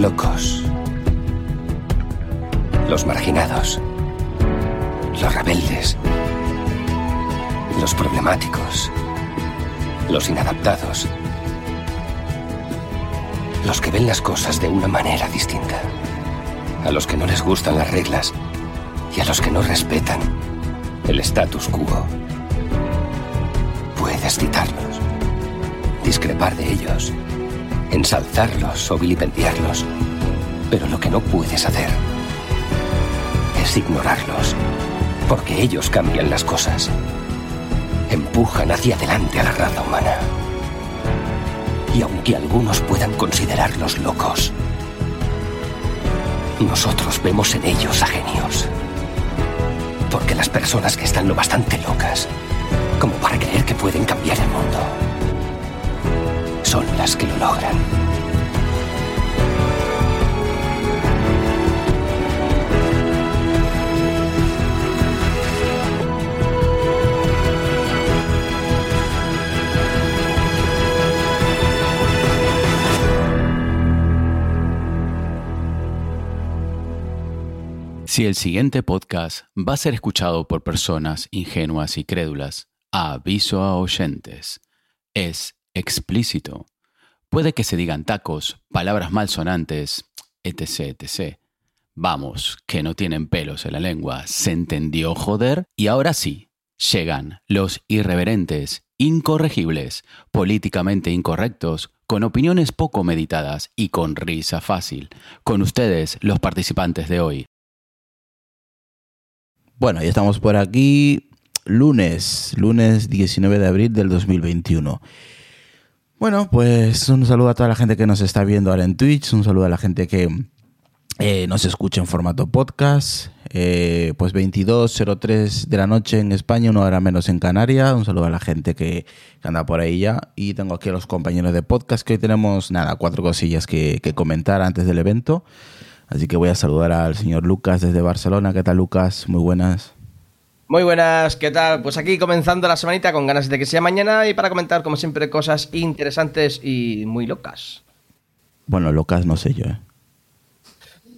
locos, los marginados, los rebeldes, los problemáticos, los inadaptados, los que ven las cosas de una manera distinta, a los que no les gustan las reglas. Y a los que no respetan el status quo. Puedes citarlos, discrepar de ellos, ensalzarlos o vilipendiarlos, pero lo que no puedes hacer es ignorarlos, porque ellos cambian las cosas, empujan hacia adelante a la raza humana. Y aunque algunos puedan considerarlos locos, nosotros vemos en ellos a genios. Porque las personas que están lo bastante locas como para creer que pueden cambiar el mundo las que lo logran. Si el siguiente podcast va a ser escuchado por personas ingenuas y crédulas, aviso a oyentes. Es explícito. Puede que se digan tacos, palabras malsonantes, etc, etc. Vamos, que no tienen pelos en la lengua. ¿Se entendió, joder? Y ahora sí, llegan los irreverentes, incorregibles, políticamente incorrectos, con opiniones poco meditadas y con risa fácil. Con ustedes, los participantes de hoy. Bueno, ya estamos por aquí. Lunes, lunes 19 de abril del 2021. Bueno, pues un saludo a toda la gente que nos está viendo ahora en Twitch, un saludo a la gente que eh, nos escucha en formato podcast. Eh, pues 22.03 de la noche en España, una hora menos en Canarias. Un saludo a la gente que, anda por ahí ya. Y tengo aquí a los compañeros de podcast que hoy tenemos, nada, cuatro cosillas que, que comentar antes del evento. Así que voy a saludar al señor Lucas desde Barcelona. ¿Qué tal, Lucas? Muy buenas. Muy buenas, ¿qué tal? Pues aquí comenzando la semanita con ganas de que sea mañana y para comentar, como siempre, cosas interesantes y muy locas. Bueno, locas no sé yo, ¿eh?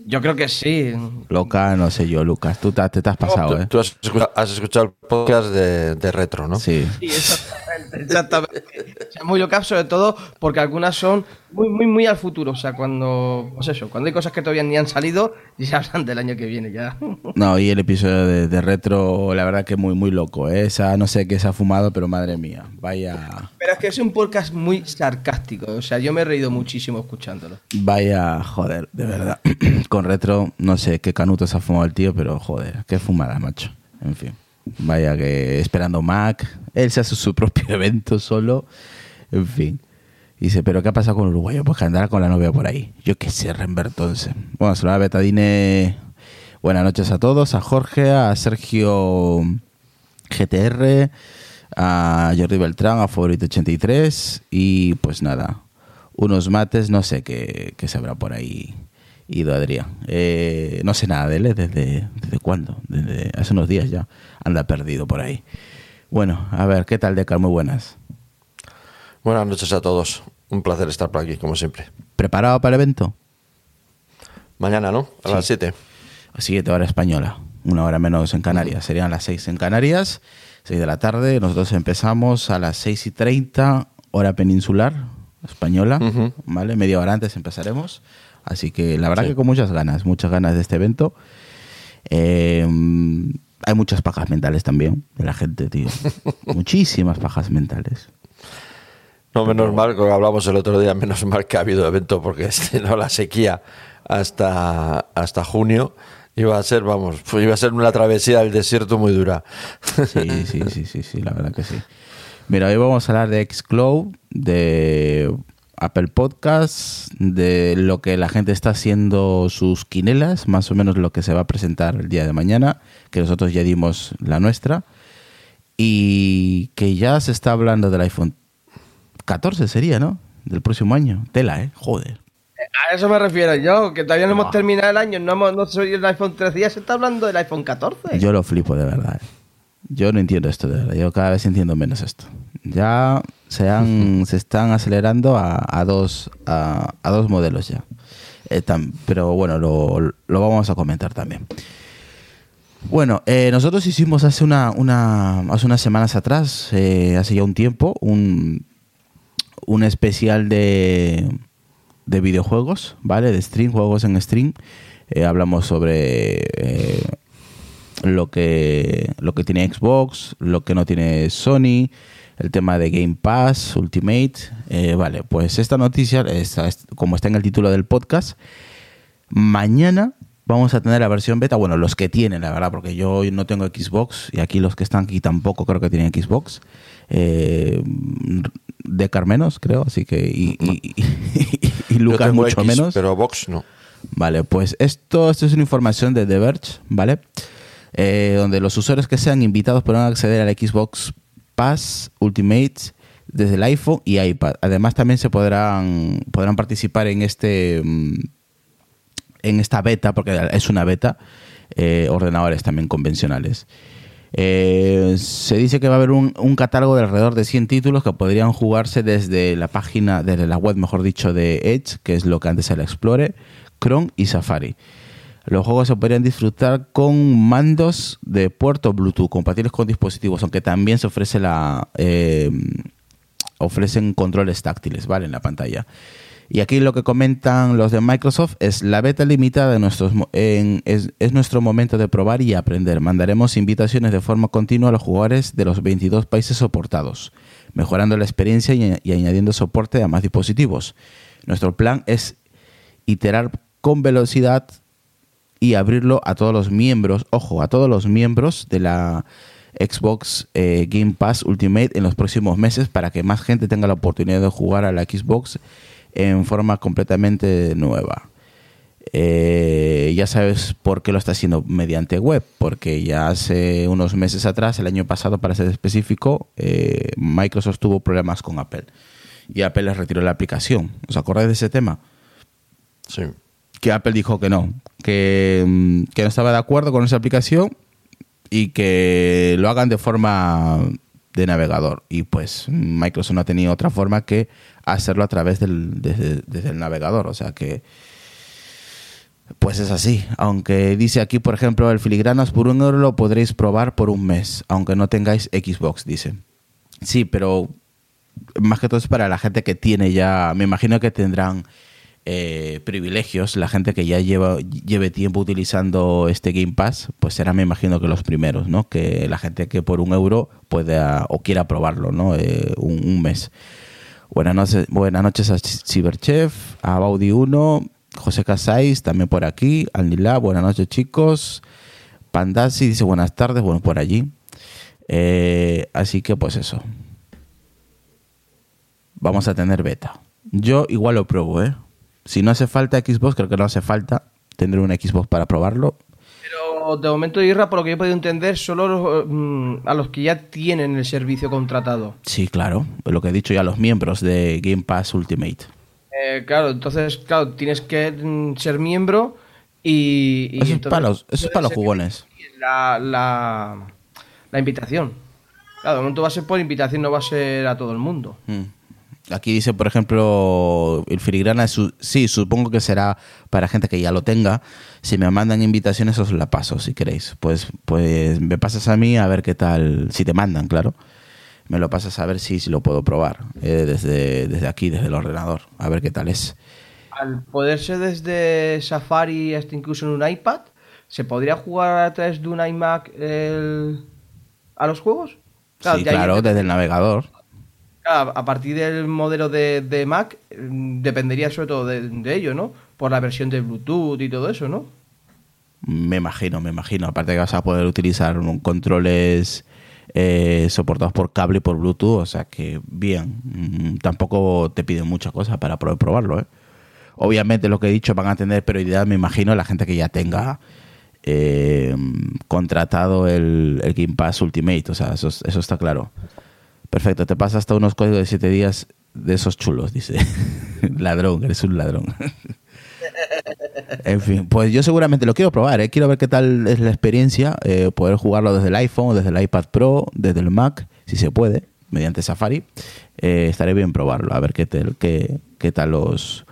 Yo creo que sí. Loca, no sé yo, Lucas. Tú te, te has pasado, no, tú, ¿eh? Tú has escuchado, has escuchado, el podcast de, de, retro, ¿no? Sí. Sí, exactamente. exactamente. O sea, muy locas, sobre todo porque algunas son muy, muy, muy al futuro. O sea, cuando. Pues eso, cuando hay cosas que todavía ni han salido y se hablan del año que viene ya. No, y el episodio de, de retro, la verdad que muy, muy loco. ¿eh? Esa no sé qué se ha fumado, pero madre mía, vaya. Pero es que es un podcast muy sarcástico. O sea, yo me he reído muchísimo escuchándolo. Vaya, joder, de verdad. Con retro, no sé qué canuto se ha fumado el tío, pero joder, qué fumada, macho. En fin. Vaya que esperando Mac, él se hace su propio evento solo. En fin. Dice, ¿pero qué ha pasado con Uruguayo? Pues que andará con la novia por ahí. Yo qué sé, entonces. Bueno, saludar a Betadine. Buenas noches a todos. A Jorge, a Sergio GTR, a Jordi Beltrán, a Favorito83. Y pues nada, unos mates, no sé qué, qué se habrá por ahí ido Adrián. Eh, no sé nada de él, ¿desde, desde cuándo? Desde hace unos días ya. Anda perdido por ahí. Bueno, a ver, ¿qué tal, Decar? Muy buenas. Buenas noches a todos. Un placer estar por aquí, como siempre. ¿Preparado para el evento? Mañana, ¿no? A Sí. las 7. A 7 hora española. Una hora menos en Canarias. Serían las 6 en Canarias. 6 de la tarde. Nosotros empezamos a las 6 y 30, hora peninsular española. Ujú. ¿Vale? Media hora antes empezaremos. Así que la verdad Sí. que con muchas ganas, muchas ganas de este evento. Eh, hay muchas pajas mentales también de la gente, tío. Muchísimas pajas mentales. No, menos mal, como hablamos el otro día, menos mal que ha habido evento, porque no, la sequía hasta, hasta junio iba a ser, vamos, pues iba a ser una travesía del desierto muy dura. Sí, sí, sí, sí, sí, la verdad que sí. Mira, hoy vamos a hablar de Xcloud, de Apple Podcasts, de lo que la gente está haciendo sus quinelas, más o menos lo que se va a presentar el día de mañana, que nosotros ya dimos la nuestra, y que ya se está hablando del iPhone 14 sería, ¿no? Del próximo año. Tela, ¿eh? Joder. A eso me refiero yo, que todavía no hemos terminado el año, no hemos no soy el iPhone 13, ya se está hablando del iPhone 14. Yo lo flipo de verdad. ¿eh? Yo no entiendo esto de verdad. Yo cada vez entiendo menos esto. Ya se, han, se están acelerando a, a dos, a, a dos modelos ya. Eh, tam- pero bueno, lo, lo vamos a comentar también. Bueno, eh, nosotros hicimos hace una, una hace unas semanas atrás, eh, hace ya un tiempo, un, un especial de, de videojuegos, ¿vale? De stream, juegos en stream. Eh, hablamos sobre lo que lo que tiene Xbox, lo que no tiene Sony, el tema de Game Pass, Ultimate. Eh, vale, pues esta noticia, esta- es- como está en el título del podcast, mañana vamos a tener la versión beta. Bueno, los que tienen, la verdad, porque yo no tengo Xbox y aquí los que están aquí tampoco creo que tienen Xbox. Eh, Decar menos, creo, así que. Y, y- y- y Lucas mucho X, menos. Pero Vox no. Vale, pues esto, esto es una información de The Verge, ¿vale? Eh, donde los usuarios que sean invitados podrán acceder al Xbox Pass Ultimate desde el iPhone y iPad. Además, también se podrán, podrán participar en este mm, en esta beta, porque es una beta, eh, ordenadores también convencionales. Eh, se dice que va a haber un, catálogo de alrededor de 100 títulos que podrían jugarse desde la página, desde la web, mejor dicho, de Edge, que es lo que antes era Explorer, Chrome y Safari. Los juegos se podrían disfrutar con mandos de puerto Bluetooth compatibles con dispositivos, aunque también se ofrece la eh, ofrecen controles táctiles, ¿vale? En la pantalla. Y aquí lo que comentan los de Microsoft es la beta limitada de nuestros, en- es, es nuestro momento de probar y aprender. Mandaremos invitaciones de forma continua a los jugadores de los 22 países soportados, mejorando la experiencia y añadiendo soporte a más dispositivos. Nuestro plan es iterar con velocidad y abrirlo a todos los miembros, ojo, a todos los miembros de la Xbox eh, Game Pass Ultimate en los próximos meses para que más gente tenga la oportunidad de jugar a la Xbox en forma completamente nueva. Eh, ya sabes por qué lo está haciendo mediante web, porque ya hace unos meses atrás, el año pasado para ser específico, eh, Microsoft tuvo problemas con Apple y Apple les retiró la aplicación. ¿Os acordáis de ese tema? Sí. Que Apple dijo que no, que, mm, que no estaba de acuerdo con esa aplicación y que lo hagan de forma de navegador. Y pues Microsoft no ha tenido otra forma que hacerlo a través del desde, el navegador. O sea que pues es así. Aunque dice aquí, por ejemplo, el filigranas por un euro lo podréis probar por un mes, aunque no tengáis Xbox, dice. Sí, pero más que todo es para la gente que tiene ya, me imagino que tendrán eh, privilegios, la gente que ya lleva lleve tiempo utilizando este Game Pass, pues será, me imagino que los primeros, ¿no? Que la gente que por un euro pueda o quiera probarlo, ¿no? Eh, un, mes. Buenas noches, buenas noches a Ch- Cyberchef, a Baudi 1, José Casais, también por aquí, Alnilá, buenas noches chicos. Pandasi dice buenas tardes, bueno, por allí. Eh, así que pues eso. Vamos a tener beta. Yo igual lo pruebo, ¿eh? Si no hace falta Xbox, creo que no hace falta. Tendré una Xbox para probarlo. Pero de momento, Irra, por lo que yo he podido entender, solo los, mm, a los que ya tienen el servicio contratado. Sí, claro. Lo que he dicho ya, los miembros de Game Pass Ultimate. Eh, claro, entonces, claro, tienes que mm, ser miembro y. y Eso es para los, eso es para los jugones. La, la, la invitación. Claro, de momento va a ser por invitación, no va a ser a todo el mundo. Mm. Aquí dice, por ejemplo, el filigrana, su- sí, supongo que será para gente que ya lo tenga. Si me mandan invitaciones, os la paso, si queréis. Pues, pues me pasas a mí a ver qué tal, si te mandan, claro. Me lo pasas a ver si, si lo puedo probar eh, desde, desde aquí, desde el ordenador, a ver qué tal es. Al poderse desde Safari hasta incluso en un iPad, ¿se podría jugar a través de un iMac el- a los juegos? sí, claro, desde el navegador. A partir del modelo de, de Mac, mm, dependería sobre todo de, de ello, ¿no? Por la versión de Bluetooth y todo eso, ¿no? Me imagino, me imagino. Aparte que vas a poder utilizar controles eh, soportados por cable y por Bluetooth, o sea que bien. Mm, Tampoco te piden muchas cosas para poder probarlo, ¿eh? Obviamente lo que he dicho van a tener prioridad, me imagino, la gente que ya tenga eh, contratado el, el Game Pass Ultimate, o sea, eso, es- eso está claro. Perfecto, te pasa hasta unos códigos de 7 días de esos chulos, dice. ladrón, eres un ladrón. En fin, pues yo seguramente lo quiero probar, ¿eh? quiero ver qué tal es la experiencia, eh, poder jugarlo desde el iPhone, desde el iPad Pro, desde el Mac, si se puede, mediante Safari. Eh, estaré bien probarlo, a ver qué tal, qué, tal os,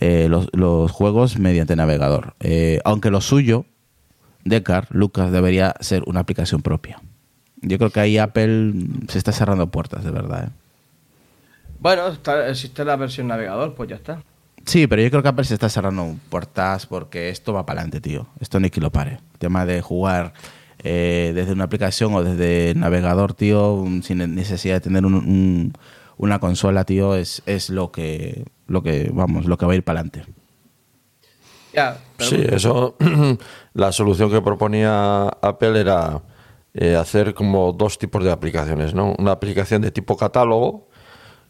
eh, los, los juegos mediante navegador. Eh, aunque lo suyo, Decar, Lucas, debería ser una aplicación propia. Yo creo que ahí Apple se está cerrando puertas, de verdad. ¿eh? Bueno, está- existe la versión navegador, pues ya está. Sí, pero yo creo que Apple se está cerrando puertas porque esto va para adelante, tío. Esto no hay que lo pare. El tema de jugar eh, desde una aplicación o desde navegador, tío, un- sin necesidad de tener un- un- una consola, tío, es, es lo que, lo que, vamos, lo que va a ir para adelante. Sí, eso. la solución que proponía Apple era eh, hacer como dos tipos de aplicaciones, ¿no? Una aplicación de tipo catálogo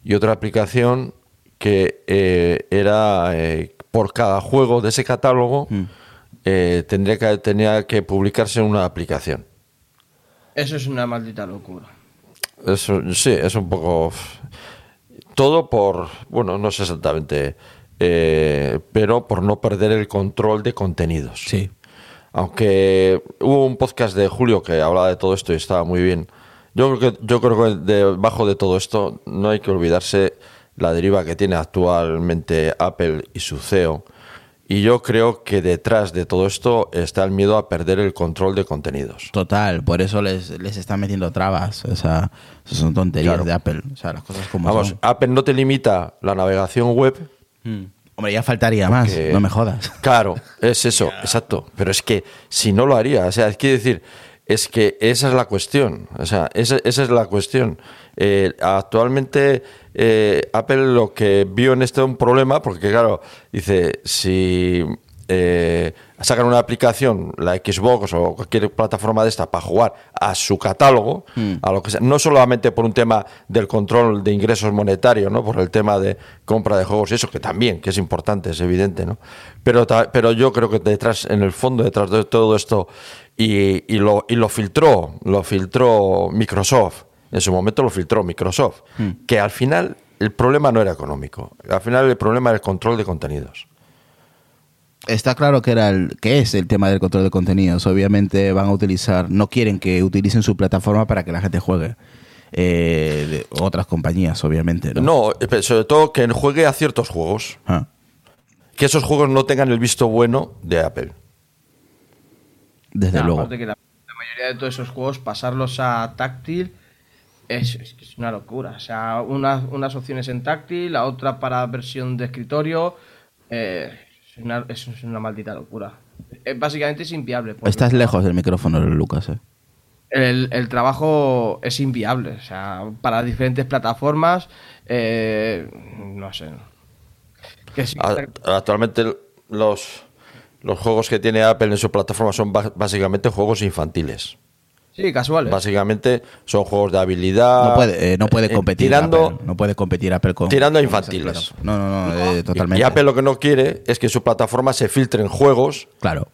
y otra aplicación que eh, era eh, por cada juego de ese catálogo eh, tendría que tenía que publicarse una aplicación. eso es una maldita locura. Eso, sí, es un poco. Todo por. Bueno, no sé exactamente. eh, pero por no perder el control de contenidos. Sí. Aunque hubo un podcast de Julio que hablaba de todo esto y estaba muy bien. Yo creo que, yo creo que debajo de todo esto no hay que olvidarse la deriva que tiene actualmente Apple y su CEO. Y yo creo que detrás de todo esto está el miedo a perder el control de contenidos. Total, por eso les, les están metiendo trabas. O sea, eso son tonterías Claro. de Apple. O sea, las cosas como Vamos, son. Apple no te limita la navegación web, Mm. Hombre, ya faltaría más, no me jodas. Claro, es eso, exacto. Pero es que si no lo haría, o sea, es que decir, es que esa es la cuestión. O sea, esa, esa es la cuestión. Eh, actualmente eh, Apple lo que vio en esto es un problema, porque claro, dice, si eh, sacan una aplicación, la Xbox o cualquier plataforma de esta, para jugar a su catálogo, a lo que sea, no solamente por un tema del control de ingresos monetarios, ¿no? por el tema de compra de juegos y eso, que también, que es importante, es evidente, ¿no? Pero, pero yo creo que detrás, en el fondo, detrás de todo esto, y, y lo, y lo filtró, lo filtró Microsoft, en su momento lo filtró Microsoft, que al final el problema no era económico, al final el problema era el control de contenidos. Está claro que era el, que es el tema del control de contenidos. Obviamente van a utilizar, no quieren que utilicen su plataforma para que la gente juegue. Eh, de otras compañías, obviamente. No. No, eh, sobre todo que juegue a ciertos juegos. Ah, Que esos juegos no tengan el visto bueno de Apple. desde No, luego. aparte que la, la mayoría de todos esos juegos, pasarlos a táctil es, es una locura. O sea, una- unas opciones en táctil, la otra para versión de escritorio. eh, es una, eso es una maldita locura. Eh, básicamente es inviable. porque Estás lejos del micrófono, Lucas. eh. El, el trabajo es inviable. O sea, para diferentes plataformas, eh, no sé. Que sí, Actualmente los, los juegos que tiene Apple en su plataforma son básicamente juegos infantiles. Sí, casuales. Básicamente son juegos de habilidad. No puede, eh, no puede eh, competir. tirando, Apple, no puede competir Apple con. tirando a con infantiles. No, no, no, eh, y- totalmente. Y Apple lo que no quiere es que su plataforma se filtren juegos Claro.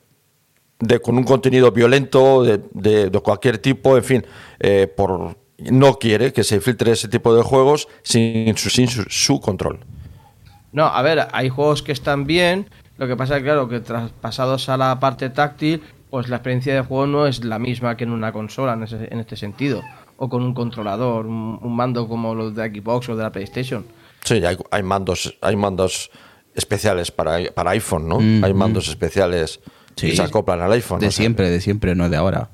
de, con un contenido violento de, de- de cualquier tipo, en fin, eh, por no quiere que se filtre ese tipo de juegos sin su, sin su, su control. No, a ver, hay juegos que están bien. Lo que pasa es claro, que traspasados a la parte táctil, pues la experiencia de juego no es la misma que en una consola en, ese- en este sentido. O con un controlador, un, un mando como los de Xbox o de la PlayStation. Sí, hay, hay mandos, hay mandos especiales para, para iPhone, ¿no? Mm, hay mandos especiales Sí. que se acoplan al iPhone. De siempre, de siempre, no de ahora.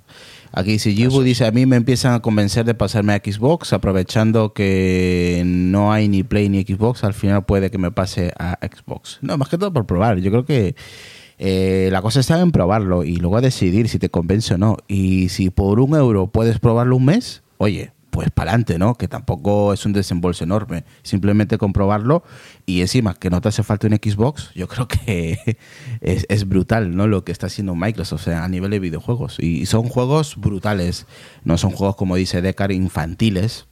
Aquí si Yibu dice, a mí me empiezan a convencer de pasarme a Xbox, aprovechando que no hay ni Play ni Xbox, al final puede que me pase a Xbox. No, más que todo por probar. Yo creo que eh, la cosa está en probarlo y luego decidir si te convence o no. Y si por un euro puedes probarlo un mes, oye, pues para adelante, ¿no? Que tampoco es un desembolso enorme. Simplemente comprobarlo y encima que no te hace falta un Xbox, yo creo que es, es brutal, ¿no? Lo que está haciendo Microsoft o sea, a nivel de videojuegos. Y son juegos brutales. No son juegos, como dice Decar, infantiles.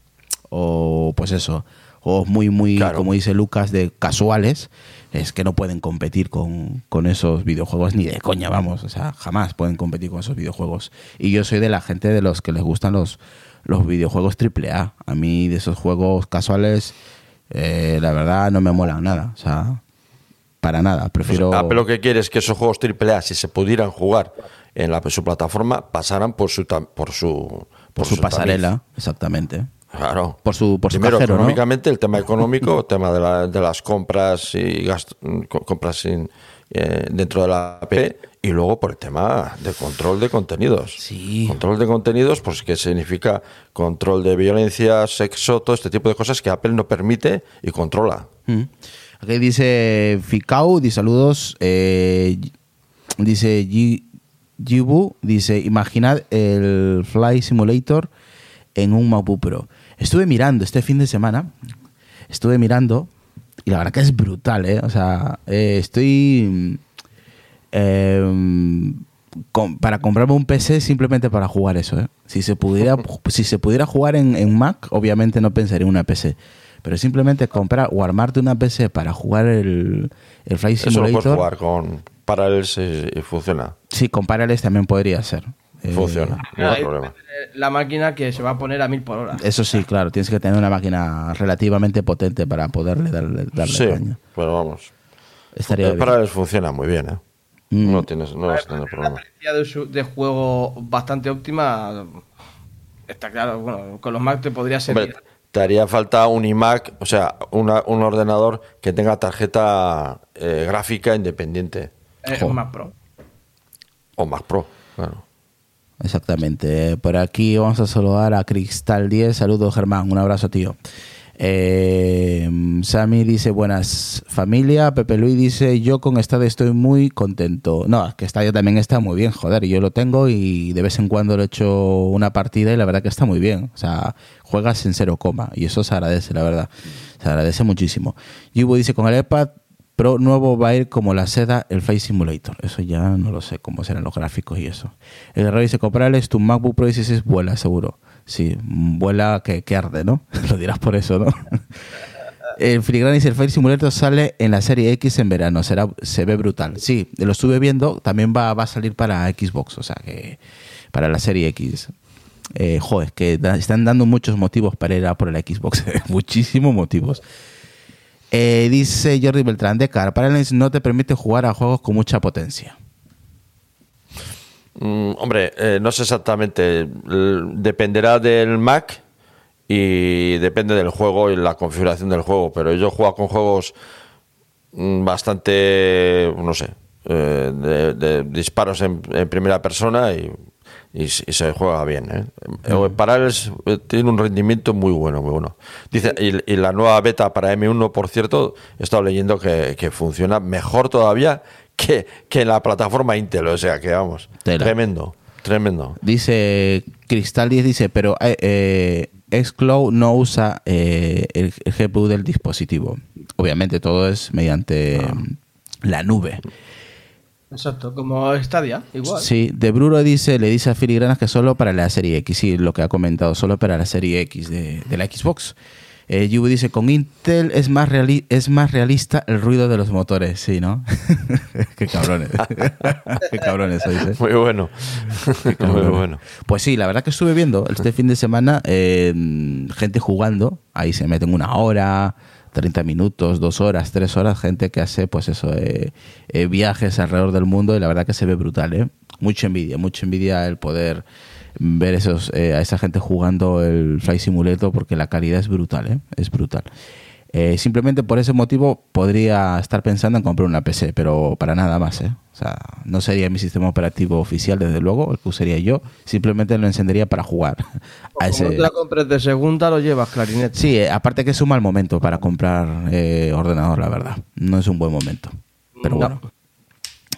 O pues eso, juegos muy, muy, Claro. como dice Lucas, de casuales. Es que no pueden competir con, con esos videojuegos ni de coña, vamos. O sea, jamás pueden competir con esos videojuegos. Y yo soy de la gente de los que les gustan los, los videojuegos AAA. A mí de esos juegos casuales, eh, la verdad, no me molan nada. O sea, para nada. Prefiero... Apple lo que quiere es que esos juegos AAA, si se pudieran jugar en la, su plataforma, pasaran por su por su por su pasarela, exactamente. Claro. Por su, por su Primero, cajero, ¿no? económicamente, el tema económico, el tema de, la- de las compras y gasto- co- compras sin- eh, dentro de la app y luego por el tema de control de contenidos. Sí. Control de contenidos, pues que significa control de violencia, sexo, todo este tipo de cosas que Apple no permite y controla. Mm. Aquí dice Ficau, dice saludos. eh, dice Ji- Jibu, dice imaginad el Fly Simulator en un MacBook Pro. Estuve mirando este fin de semana, estuve mirando y la verdad que es brutal, ¿eh? O sea, eh, estoy eh, com- para comprarme un PC simplemente para jugar eso, ¿eh? Si se pudiera, si se pudiera jugar en, en Mac, obviamente no pensaría en una PC. Pero simplemente comprar o armarte una PC para jugar el, el Flight Eso lo puedes Simulator. jugar con Parallels y funciona. Sí, con Parallels también podría ser. Eh, Funciona, no hay problema. depende La máquina que se va a poner a mil por hora. Eso sí, claro, tienes que tener una máquina relativamente potente para poderle darle, darle Sí, caña. pero vamos. Estaría el bien. Parallels funciona muy bien, ¿eh? Mm. No tienes, no vas a tener Una problema. experiencia de, su- de juego bastante óptima. Está claro, bueno, con los Mac te podría servir. Hombre, te haría falta un iMac, o sea, una- un ordenador que tenga tarjeta eh, gráfica independiente. Eh, un Mac Pro. O Mac Pro, claro. Exactamente. Por aquí vamos a saludar a Cristal 10. Saludos, Germán. Un abrazo, tío. Eh, Sammy dice buenas familia. Pepe Luis dice yo con Stadia estoy muy contento. No, es que Stadia también está muy bien, joder. Yo lo tengo y de vez en cuando le echo una partida y la verdad que está muy bien. O sea, juegas en cero coma y eso se agradece, la verdad. Se agradece muchísimo. Yubo dice con el iPad Pro nuevo va a ir como la seda el Face Simulator. Eso ya no lo sé cómo serán los gráficos y eso. El guerrero dice, comprarles tu MacBook Pro 16 vuela, seguro. Sí, vuela que, que arde, ¿no? lo dirás por eso, ¿no? el Filigrana dice, el Face Simulator sale en la serie X en verano. Será, se ve brutal. Sí, lo estuve viendo. También va, va a salir para Xbox, o sea que para la serie X. Eh, joder, que están dando muchos motivos para ir a por el Xbox. Muchísimos motivos. Eh, dice Jordi Beltrán de Car, Parallels no te permite jugar a juegos con mucha potencia. Mm, hombre, eh, no sé exactamente. Dependerá del Mac y depende del juego y la configuración del juego. Pero yo juego con juegos mm, bastante, no sé, eh, de, de disparos en, en primera persona y, y y se juega bien. ¿eh? Eh, tiene un rendimiento muy bueno, muy bueno. Dice, y, y la nueva beta para M1, por cierto, he estado leyendo que, que funciona mejor todavía que, que la plataforma Intel. O sea que vamos, Tela. tremendo, tremendo. Dice Cristal 10, dice, pero eh, eh, Xcloud no usa eh, el, el GPU del dispositivo. Obviamente todo es mediante mm, la nube. Exacto, como Stadia, igual. Sí, De Bruro dice, le dice a Filigranas que solo para la serie X, sí, lo que ha comentado, solo para la serie X de, de la Xbox. Eh, Yubu dice, con Intel es más, reali- es más realista el ruido de los motores, sí, ¿no? Qué cabrones. Qué cabrones sois, ¿eh? Muy bueno, muy bueno. Pues sí, la verdad que estuve viendo este fin de semana eh, gente jugando, ahí se meten una hora, 30 minutos, dos horas, tres horas, gente que hace pues eso, eh, eh, viajes alrededor del mundo y la verdad que se ve brutal, ¿eh? Mucha envidia, mucha envidia el poder ver esos, eh, a esa gente jugando el Flight Simulator porque la calidad es brutal, ¿eh? Es brutal. Eh, simplemente por ese motivo podría estar pensando en comprar una PC, pero para nada más, ¿eh? O sea, no sería mi sistema operativo oficial, desde luego, el que usaría yo. Simplemente lo encendería para jugar. A ese... la compres de segunda, lo llevas clarinete. Sí, eh, aparte que es un mal momento para comprar eh, ordenador, la verdad. No es un buen momento. Pero No. bueno.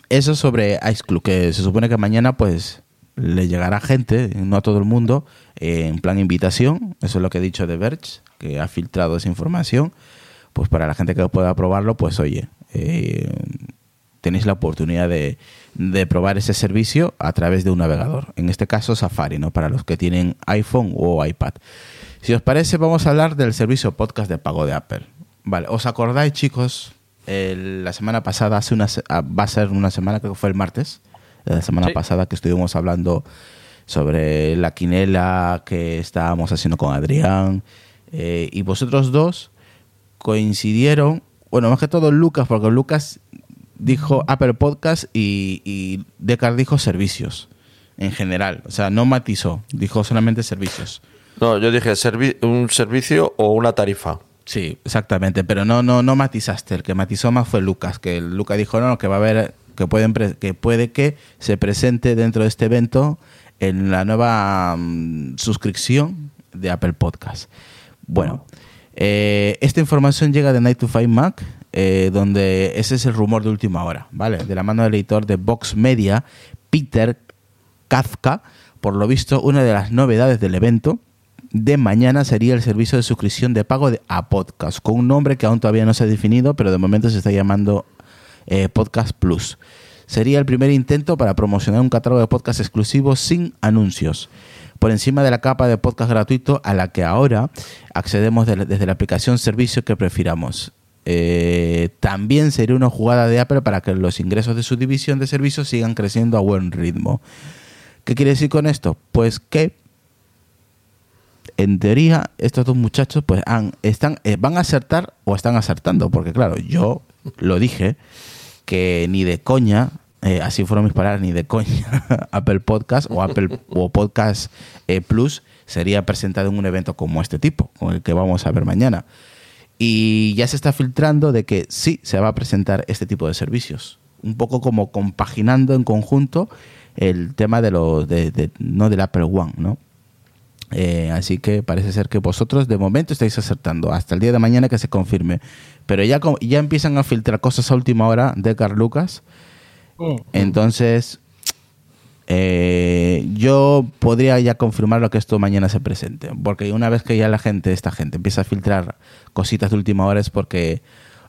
Eso sobre Ice Club, que se supone que mañana pues le llegará gente, no a todo el mundo, en plan invitación. Eso es lo que he dicho de Verge, que ha filtrado esa información. Pues para la gente que pueda probarlo, pues oye, eh, tenéis la oportunidad de, de probar ese servicio a través de un navegador. En este caso Safari, ¿no? Para los que tienen iPhone o iPad. Si os parece, vamos a hablar del servicio podcast de pago de Apple. Vale, ¿os acordáis, chicos? El- la semana pasada, hace una, ah, va a ser una semana, creo que fue el martes, la semana Sí. pasada que estuvimos hablando sobre la quinela que estábamos haciendo con Adrián. Eh, y vosotros dos coincidieron, bueno, más que todo Lucas, porque Lucas dijo Apple Podcast y, y Decar dijo servicios en general. O sea, no matizó, dijo solamente servicios. No, yo dije servi- un servicio o una tarifa. Sí, exactamente, pero no, no, no matizaste. El que matizó más fue Lucas, que Lucas dijo no, que va a haber, que pueden, pre- que puede que se presente dentro de este evento en la nueva mm, suscripción de Apple Podcast. Bueno, eh, esta información llega de Night to Five Mac, eh, donde ese es el rumor de última hora, ¿vale? De la mano del editor de Vox Media, Peter Kafka. Por lo visto, una de las novedades del evento de mañana sería el servicio de suscripción de pago de a podcast, con un nombre que aún todavía no se ha definido, pero de momento se está llamando eh, Podcast Plus. Sería el primer intento para promocionar un catálogo de podcast exclusivos sin anuncios, por encima de la capa de podcast gratuito a la que ahora accedemos de la- desde la aplicación servicio que prefiramos. Eh, también sería una jugada de Apple para que los ingresos de su división de servicios sigan creciendo a buen ritmo. ¿Qué quiere decir con esto? Pues que en teoría, estos dos muchachos pues han, están, eh, van a acertar o están acertando, porque claro, yo lo dije que ni de coña, eh, así fueron mis palabras, ni de coña, Apple Podcast o Apple o Podcast eh, Plus sería presentado en un evento como este tipo, con el que vamos a ver mañana. Y ya se está filtrando de que sí se va a presentar este tipo de servicios. Un poco como compaginando en conjunto el tema de los de, no del Apple One, ¿no? Eh, así que parece ser que vosotros de momento estáis acertando hasta el día de mañana que se confirme. Pero ya, ya empiezan a filtrar cosas a última hora de Carl Lucas. Entonces, eh, yo podría ya confirmar lo que esto mañana se presente. Porque una vez que ya la gente, esta gente, empieza a filtrar cositas de última hora es porque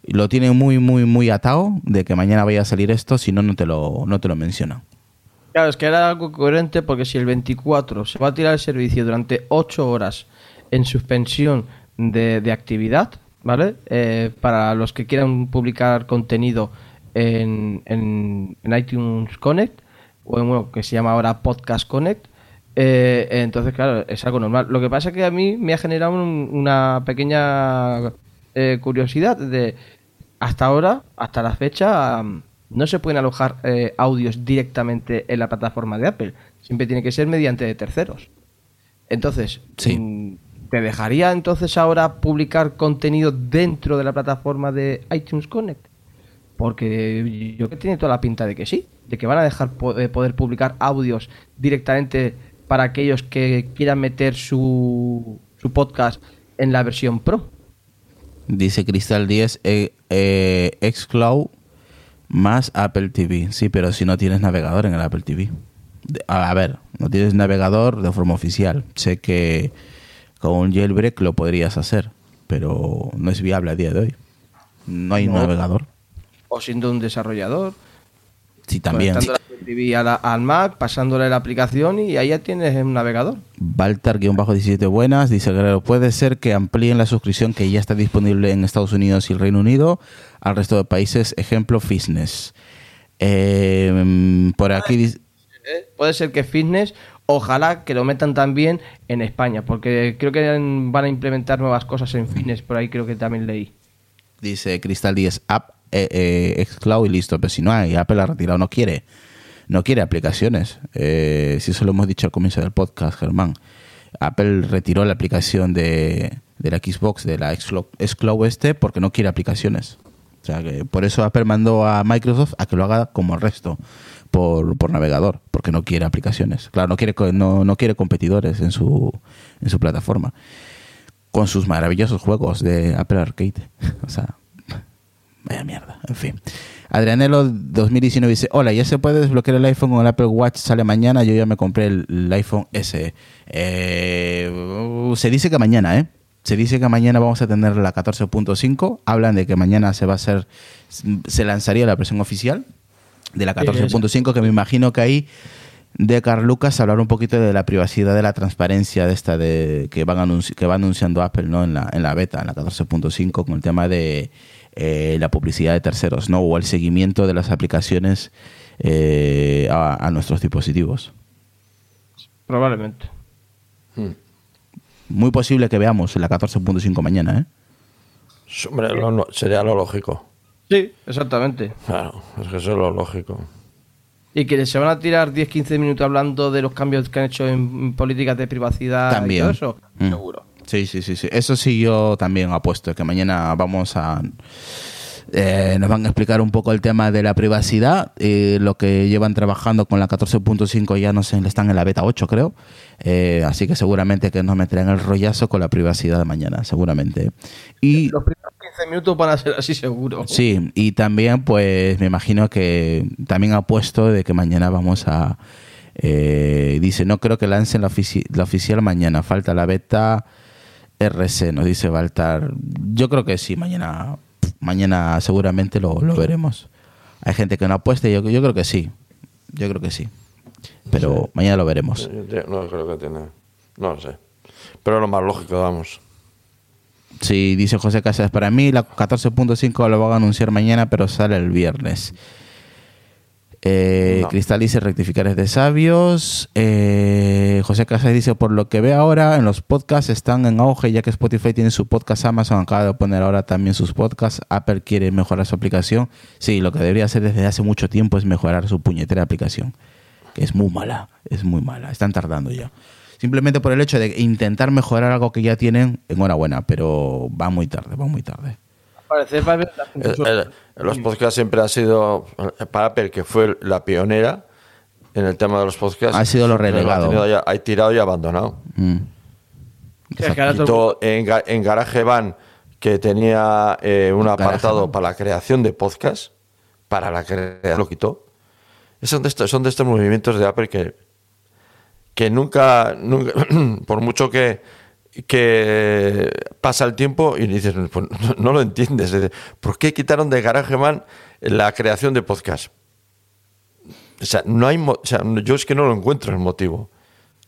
lo tienen muy, muy, muy atado de que mañana vaya a salir esto, si no, no te lo, no te lo mencionan. Claro, es que era algo coherente porque si el 24 se va a tirar el servicio durante 8 horas en suspensión de, de actividad, ¿vale? Eh, para los que quieran publicar contenido en, en- en iTunes Connect, o en bueno, que se llama ahora Podcast Connect, eh, entonces, claro, es algo normal. Lo que pasa es que a mí me ha generado un- una pequeña eh, curiosidad de hasta ahora, hasta la fecha, no se pueden alojar eh, audios directamente en la plataforma de Apple. Siempre tiene que ser mediante terceros. Entonces, Sí. mm, ¿te dejaría entonces ahora publicar contenido dentro de la plataforma de iTunes Connect? Porque yo que tiene toda la pinta de que sí, de que van a dejar eh, poder publicar audios directamente para aquellos que quieran meter su, su podcast en la versión Pro. Dice Crystal 10, eh, eh, xCloud más Apple TV. Sí, pero si no tienes navegador en el Apple TV. A, a ver, no tienes navegador de forma oficial. Sé que con un jailbreak lo podrías hacer, pero no es viable a día de hoy. No hay No. navegador. O siendo un desarrollador. Sí, también. La a la- al Mac, pasándole la aplicación y ahí ya tienes un navegador. Baltar-17 Buenas dice Guerrero, puede ser que amplíen la suscripción que ya está disponible en Estados Unidos y el Reino Unido al resto de países, ejemplo Fitness. Eh, por aquí. ¿eh? Puede ser que Fitness, ojalá que lo metan también en España, porque creo que van a implementar nuevas cosas en Fitness, por ahí creo que también leí. Dice Crystal 10 App, eh, eh, xCloud y listo. Pero si no hay, Apple ha retirado, no quiere. No quiere aplicaciones. Eh, si eso lo hemos dicho al comienzo del podcast, Germán. Apple retiró la aplicación de, de la Xbox, de la xCloud, xCloud este, porque no quiere aplicaciones. O sea que por eso Apple mandó a Microsoft a que lo haga como el resto, por, por navegador, porque no quiere aplicaciones. Claro, no quiere, no, no quiere competidores en su, en su plataforma con sus maravillosos juegos de Apple Arcade. O sea, vaya mierda. En fin. Adrianelo 2019 dice, hola, ¿ya se puede desbloquear el iPhone con el Apple Watch? Sale mañana, yo ya me compré el, iPhone S. Eh, se dice que mañana, ¿eh? Se dice que mañana vamos a tener la 14.5. Hablan de que mañana se va a hacer, se lanzaría la versión oficial de la 14.5, que me imagino que ahí de Carl Lucas hablar un poquito de la privacidad, de la transparencia de esta de que van que va anunciando Apple, ¿no? En la, en la beta, en la 14.5, con el tema de eh, la publicidad de terceros, ¿no? O el seguimiento de las aplicaciones eh, a, a nuestros dispositivos. Probablemente. Muy posible que veamos la 14.5 mañana, ¿eh? Hombre, lo- sería lo lógico. Sí, exactamente. Claro, es que eso es lo lógico. Y que se van a tirar 10-15 minutos hablando de los cambios que han hecho en políticas de privacidad También. y todo eso. Mm. Seguro. Sí, sí, sí, sí. Eso sí yo también apuesto, que mañana vamos a... eh, nos van a explicar un poco el tema de la privacidad, eh, lo que llevan trabajando con la 14.5 ya no sé, están en la beta 8 creo, Eh, así que seguramente que nos meterán el rollazo con la privacidad de mañana, seguramente. Y Los primeros 15 minutos van a ser así seguro. Sí, y también pues me imagino que también apuesto de que mañana vamos a... eh, dice, no creo que lancen la, ofici- la oficial mañana, falta la beta RC, nos dice Baltar. Yo creo que sí, mañana, mañana seguramente lo, lo veremos. Hay gente que no apuesta y yo, yo creo que sí, yo creo que sí. Pero mañana lo veremos. No creo que tiene. No lo sé. Pero lo más lógico, vamos. Sí, dice José Casas, para mí la 14.5 lo van a anunciar mañana, pero sale el viernes. Eh, No. Cristal dice rectificar es de sabios. Eh, José Casas dice, por lo que ve ahora, en los podcasts están en auge, ya que Spotify tiene su podcast, Amazon acaba de poner ahora también sus podcasts, Apple quiere mejorar su aplicación. Sí, lo que debería hacer desde hace mucho tiempo es mejorar su puñetera aplicación, que es muy mala, es muy mala, están tardando ya. Simplemente por el hecho de intentar mejorar algo que ya tienen, enhorabuena, pero va muy tarde, va muy tarde. Al parecer va a haber El- el- los podcasts siempre han sido para Apple, que fue la pionera en el tema de los podcasts. Ha sido lo relegado. Ha, tenido ya- ha tirado y abandonado. Mm. Todo en, en GarageBand, que tenía eh, un apartado GarageBand. para la creación de podcasts, para la creación, lo quitó. Son de, estos, son de estos movimientos de Apple que, que nunca, nunca por mucho que, que pasa el tiempo y dices, pues, no, lo entiendes. ¿Por qué quitaron de GarageBand la creación de podcasts? O sea, no hay, o sea, yo es que no lo encuentro el motivo.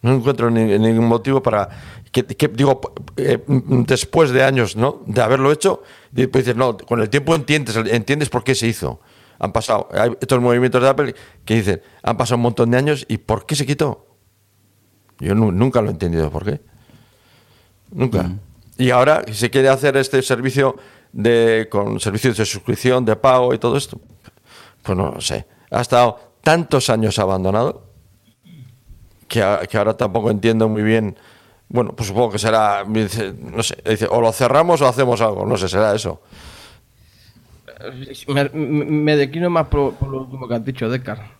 No encuentro ni- ningún motivo para que, digo eh, después de años, ¿no? De haberlo hecho, después dices no, con el tiempo entiendes, entiendes por qué se hizo. Han pasado, hay estos movimientos de Apple que dicen, han pasado un montón de años y ¿por qué se quitó? Yo nu- nunca lo he entendido por qué. Nunca. Y ahora se quiere hacer este servicio de con servicios de suscripción, de pago y todo esto. Pues no lo sé. Ha estado tantos años abandonado que, a- que ahora tampoco entiendo muy bien. Bueno, pues supongo que será, no sé, dice, o lo cerramos o hacemos algo, no sé, será eso. Me, me- me declino más por, por lo último que has dicho, Descar.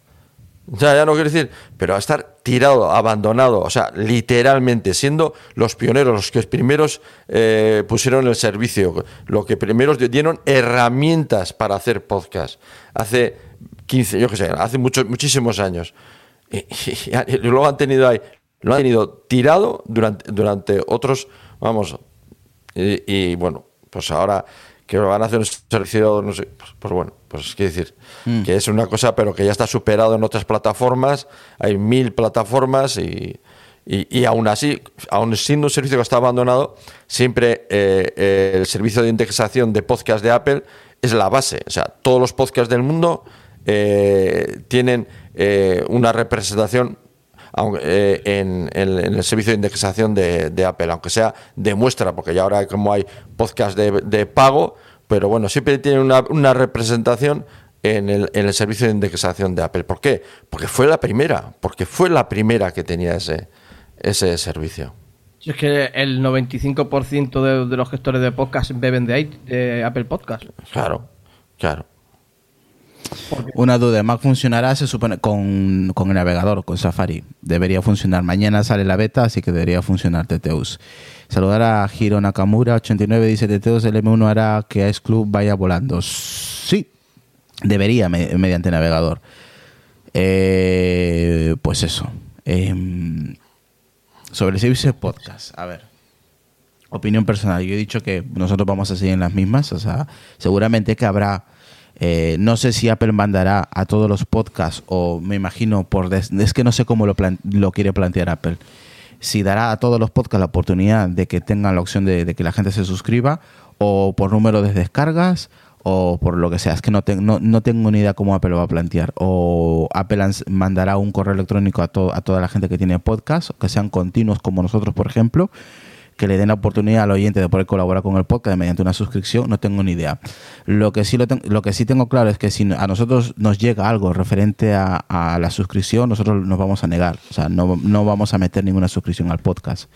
Ya, ya no quiero decir, pero a estar tirado, abandonado, o sea, literalmente, siendo los pioneros, los que primeros eh, pusieron el servicio, los que primeros dieron herramientas para hacer podcast, hace 15, yo qué sé, hace muchos, muchísimos años. Y, y- y luego han tenido ahí, lo han tenido tirado durante, durante otros, vamos, y, bueno, pues ahora que van a hacer un servicio, no sé, pues, pues bueno, pues quiere decir que es una cosa, pero que ya está superado en otras plataformas, hay mil plataformas y, y, y aún así, aún siendo un servicio que está abandonado, siempre eh, eh, el servicio de indexación de podcast de Apple es la base. O sea, todos los podcasts del mundo eh, tienen una representación eh, en, en- en el servicio de indexación de, de Apple, aunque sea de muestra, porque ya ahora como hay podcast de, de pago, pero bueno, siempre tiene una, una representación en el, en el servicio de indexación de Apple. ¿Por qué? Porque fue la primera, porque fue la primera que tenía ese, ese servicio. Si es que el 95% de, de los gestores de podcast beben de Apple Podcast. Claro, claro. Una duda, Mac funcionará se supone con, con el navegador, con Safari. Debería funcionar. Mañana sale la beta, así que debería funcionar Teteus. Saludar a Hiro Nakamura, 89, dice Teteus, el M1 hará que Ice Club vaya volando. Sí, debería me- mediante navegador. Eh, pues eso. Em, sobre el servicio podcast, a ver. Opinión personal, yo he dicho que nosotros vamos a seguir en las mismas, o sea, seguramente que habrá, eh, no sé si Apple mandará a todos los podcasts o me imagino por, es que no sé cómo lo, lo quiere plantear Apple, si dará a todos los podcasts la oportunidad de que tengan la opción de, que la gente se suscriba o por número de descargas o por lo que sea, es que no, te- no, no tengo ni idea cómo Apple lo va a plantear. O Apple mandará un correo electrónico a, a toda la gente que tiene podcast, que sean continuos como nosotros, por ejemplo, que le den la oportunidad al oyente de poder colaborar con el podcast mediante una suscripción, no tengo ni idea. Lo que sí, lo, que sí tengo claro es que si a nosotros nos llega algo referente a, a la suscripción, nosotros nos vamos a negar. O sea, no, no vamos a meter ninguna suscripción al podcast.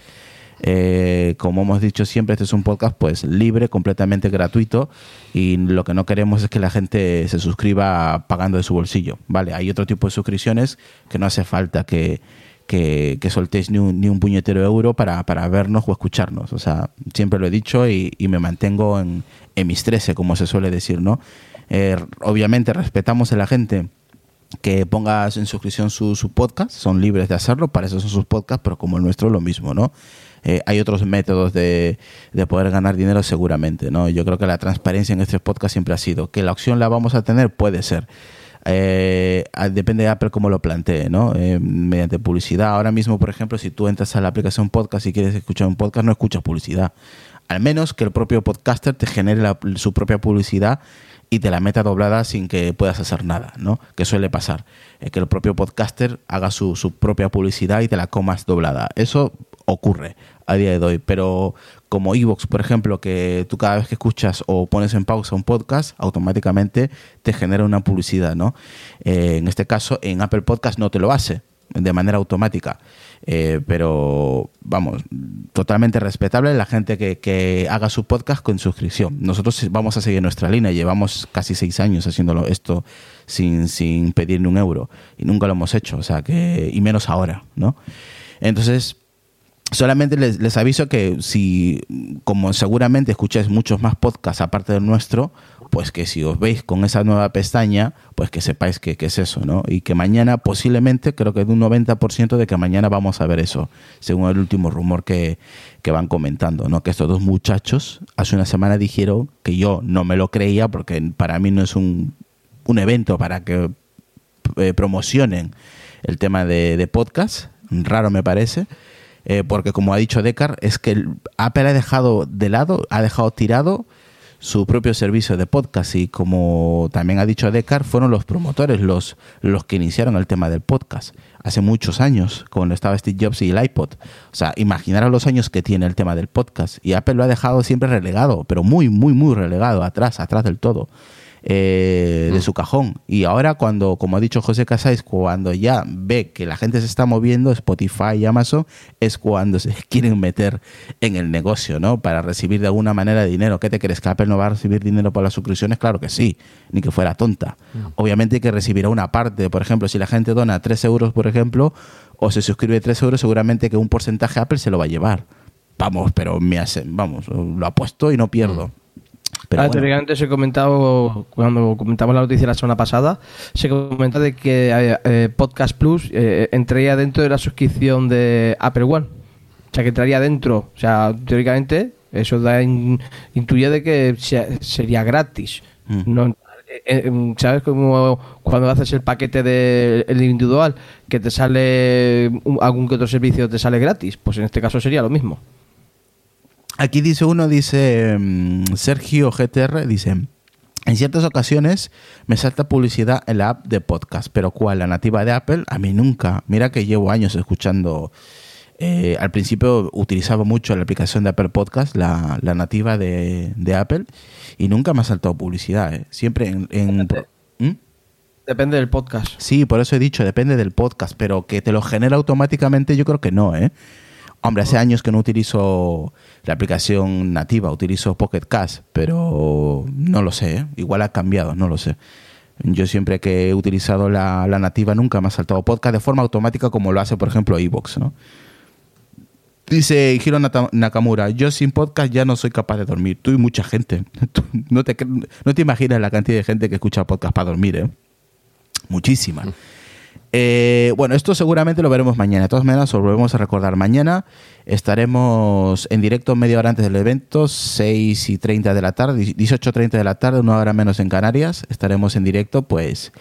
Eh, como hemos dicho siempre, este es un podcast pues libre, completamente gratuito y lo que no queremos es que la gente se suscriba pagando de su bolsillo. Vale, hay otro tipo de suscripciones que no hace falta que, que, soltéis ni un, ni un puñetero euro para, para, vernos o escucharnos. O sea, siempre lo he dicho y, me mantengo en, en, mis 13, como se suele decir, ¿no? Eh, obviamente respetamos a la gente que ponga en suscripción su, su podcast, son libres de hacerlo, para eso son sus podcasts, pero como el nuestro lo mismo, ¿no? Eh, hay otros métodos de, de, poder ganar dinero seguramente, ¿no? Yo creo que la transparencia en este podcast siempre ha sido que la opción la vamos a tener, puede ser. Eh, depende de Apple cómo lo plantee, ¿no? Eh, mediante publicidad. Ahora mismo, por ejemplo, si tú entras a la aplicación podcast y quieres escuchar un podcast, no escuchas publicidad. Al menos que el propio podcaster te genere su propia publicidad y te la meta doblada sin que puedas hacer nada, ¿no? Que suele pasar. que el propio podcaster haga su, su propia publicidad y te la comas doblada. Eso ocurre a día de hoy, pero como Evox, por ejemplo, que tú cada vez que escuchas o pones en pausa un podcast, automáticamente te genera una publicidad, ¿no? Eh, en este caso, en Apple Podcast no te lo hace de manera automática. Eh, pero vamos, totalmente respetable la gente que, que, haga su podcast con suscripción. Nosotros vamos a seguir nuestra línea, llevamos casi seis años haciéndolo esto sin, sin pedir ni un euro y nunca lo hemos hecho, o sea que, y menos ahora, ¿no? Entonces, Solamente les, aviso que si, como seguramente escucháis muchos más podcasts aparte del nuestro, pues que si os veis con esa nueva pestaña, pues que sepáis que, es eso, ¿no? Y que mañana posiblemente, creo que de un 90% de que mañana vamos a ver eso, según el último rumor que, van comentando, ¿no? Que estos dos muchachos hace una semana dijeron que yo no me lo creía porque para mí no es un, un evento para que eh, promocionen el tema de, de podcast, raro me parece eh, porque como ha dicho Decar, es que Apple ha dejado de lado, ha dejado tirado su propio servicio de podcast y como también ha dicho Decar, fueron los promotores los, los que iniciaron el tema del podcast hace muchos años, cuando estaba Steve Jobs y el iPod. O sea, imaginaros los años que tiene el tema del podcast. Y Apple lo ha dejado siempre relegado, pero muy, muy, muy relegado, atrás, atrás del todo. Eh, de mm. su cajón. Y ahora cuando, como ha dicho José Casais, cuando ya ve que la gente se está moviendo, Spotify y Amazon, es cuando se quieren meter en el negocio, ¿no? Para recibir de alguna manera dinero. ¿Qué te crees? ¿Que Apple no va a recibir dinero por las suscripciones? Claro que sí, ni que fuera tonta. Mm. Obviamente que recibirá una parte. Por ejemplo, si la gente dona 3 euros, por ejemplo, o se suscribe 3 euros, seguramente que un porcentaje Apple se lo va a llevar. Vamos, pero me hace, vamos, lo apuesto y no pierdo. Mm. Pero ah, se comentado, cuando comentamos la noticia la semana pasada, se comentó de que eh, eh, Podcast Plus eh, entraría dentro de la suscripción de Apple One. O sea, que entraría dentro. O sea, teóricamente, eso da intuye de que sería gratis. Mm. ¿Sabes? Como cuando haces el paquete del de, individual, que te sale algún que otro servicio te sale gratis. Pues en este caso sería lo mismo. Aquí dice uno, dice mm, Sergio GTR, dice, en ciertas ocasiones me salta publicidad en la app de podcast, pero ¿cuál? ¿La nativa de Apple? A mí nunca. Mira que llevo años escuchando. Eh, al principio utilizaba mucho la aplicación de Apple Podcast, la, nativa de, Apple, y nunca me ha saltado publicidad. ¿eh? Siempre en... ¿Mm? Depende del podcast. Sí, por eso he dicho, depende del podcast, pero que te lo genera automáticamente yo creo que no, ¿eh? Hombre, hace años que no utilizo la aplicación nativa, utilizo Pocket Cash, pero no lo sé, ¿eh? igual ha cambiado, no lo sé. Yo siempre que he utilizado la, nativa nunca me ha saltado podcast de forma automática como lo hace, por ejemplo, Evox, ¿no? Dice Hiro Nakamura, yo sin podcast ya no soy capaz de dormir. Tú y mucha gente. no, te, no te imaginas la cantidad de gente que escucha podcast para dormir, ¿eh? Muchísima. Eh, bueno, esto seguramente lo veremos mañana. De todas maneras, os volvemos a recordar. Mañana estaremos en directo media hora antes del evento, 6 y 30 de la tarde, 18.30 de la tarde, una hora menos en Canarias. Estaremos en directo, pues,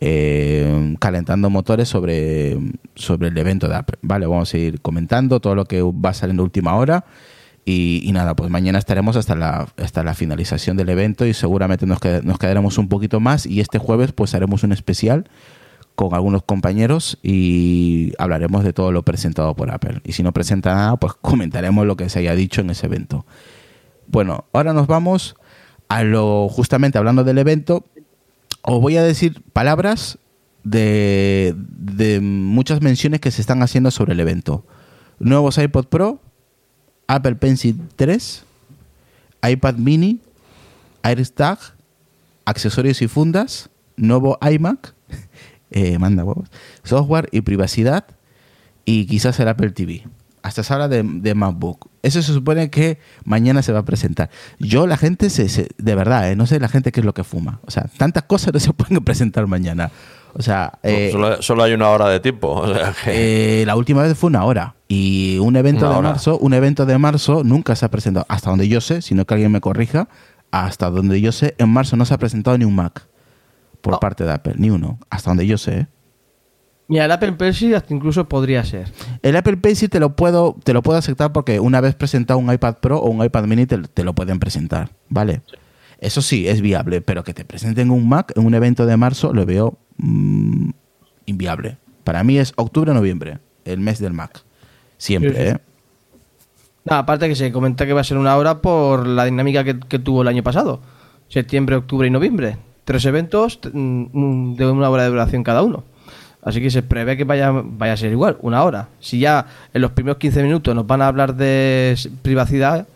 eh, calentando motores sobre, sobre el evento de Apple. Vale, vamos a ir comentando todo lo que va a salir en última hora. Y, nada, pues mañana estaremos hasta la, hasta la finalización del evento y seguramente nos, nos quedaremos un poquito más. Y este jueves, pues haremos un especial con algunos compañeros y hablaremos de todo lo presentado por Apple. Y si no presenta nada, pues comentaremos lo que se haya dicho en ese evento. Bueno, ahora nos vamos a lo justamente hablando del evento. Os voy a decir palabras de, de muchas menciones que se están haciendo sobre el evento. Nuevos iPod Pro, Apple Pencil 3, iPad mini, AirTag, accesorios y fundas, nuevo iMac, eh, manda huevos, software y privacidad y quizás el Apple TV. Hasta se habla de, de MacBook. Eso se supone que mañana se va a presentar. Yo, la gente, se, se- de verdad, eh, no sé la gente qué es lo que fuma. O sea, tantas cosas no se pueden presentar mañana. O sea, eh, solo, solo hay una hora de tiempo. O sea que- eh, la última vez fue una hora y un evento Una de hora. marzo, un evento de marzo nunca se ha presentado, hasta donde yo sé, si no que alguien me corrija, hasta donde yo sé, en marzo no se ha presentado ni un Mac por Oh. parte de Apple, ni uno, hasta donde yo sé. Mira, el Apple Pencil hasta incluso podría ser. El Apple Pencil te lo puedo te lo puedo aceptar porque una vez presentado un iPad Pro o un iPad Mini te, te lo pueden presentar, ¿vale? Eso sí, es viable, pero que te presenten un Mac en un evento de marzo lo veo mm, inviable. Para mí es octubre noviembre, el mes del Mac. Siempre, Sí, sí. ¿eh? Nada, aparte que se comenta que va a ser una hora por la dinámica que, que tuvo el año pasado. Septiembre, octubre y noviembre. Tres eventos mm, de una hora de duración cada uno. Así que se prevé que vaya, vaya a ser igual, una hora. Si ya en los primeros 15 minutos nos van a hablar de privacidad,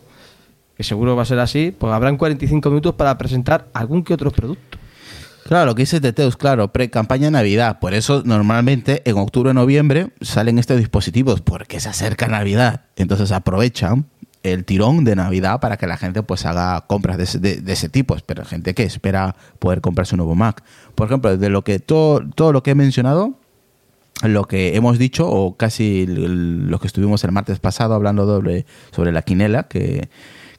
que seguro va a ser así, pues habrán 45 minutos para presentar algún que otro producto. Claro, lo que dice Teteus, claro, pre-campaña Navidad. Por eso normalmente en octubre o noviembre salen estos dispositivos, porque se acerca Navidad. Entonces aprovechan el tirón de Navidad para que la gente pues haga compras de ese, de- de ese tipo. Pero gente que espera poder comprarse un nuevo Mac. Por ejemplo, de lo que todo, todo lo que he mencionado, lo que hemos dicho, o casi lo que estuvimos el martes pasado hablando doble sobre la quinela, que,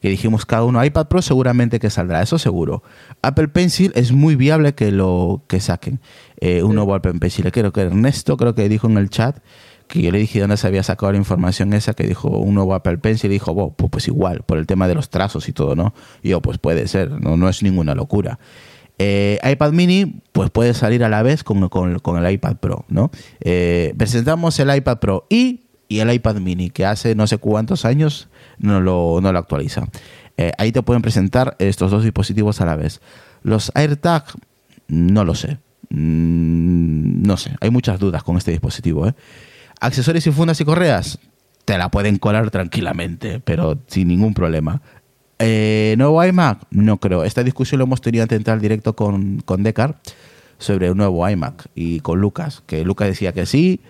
que dijimos cada uno, iPad Pro seguramente que saldrá, eso seguro. Apple Pencil es muy viable que lo que saquen eh, un nuevo Apple Pencil. Creo que Ernesto creo que dijo en el chat que yo le dije dónde se había sacado la información esa, que dijo un nuevo Apple Pencil, y dijo, "Bo, pues, pues igual, por el tema de los trazos y todo, ¿no? Y yo, pues puede ser, no, no es ninguna locura. Eh, iPad mini, pues puede salir a la vez con, con- con el iPad Pro, ¿no? Eh, presentamos el iPad Pro y, y el iPad mini, que hace no sé cuántos años no lo, no lo actualiza. Eh, ahí te pueden presentar estos dos dispositivos a la vez. Los AirTag, no lo sé. Mm, no sé, hay muchas dudas con este dispositivo, ¿eh? Accesorios y fundas y correas, te la pueden colar tranquilamente, pero sin ningún problema. Eh, ¿Nuevo iMac? No creo. Esta discusión lo hemos tenido antes de entrar directo con, con Decar sobre un nuevo iMac y con Lucas, que Lucas decía que sí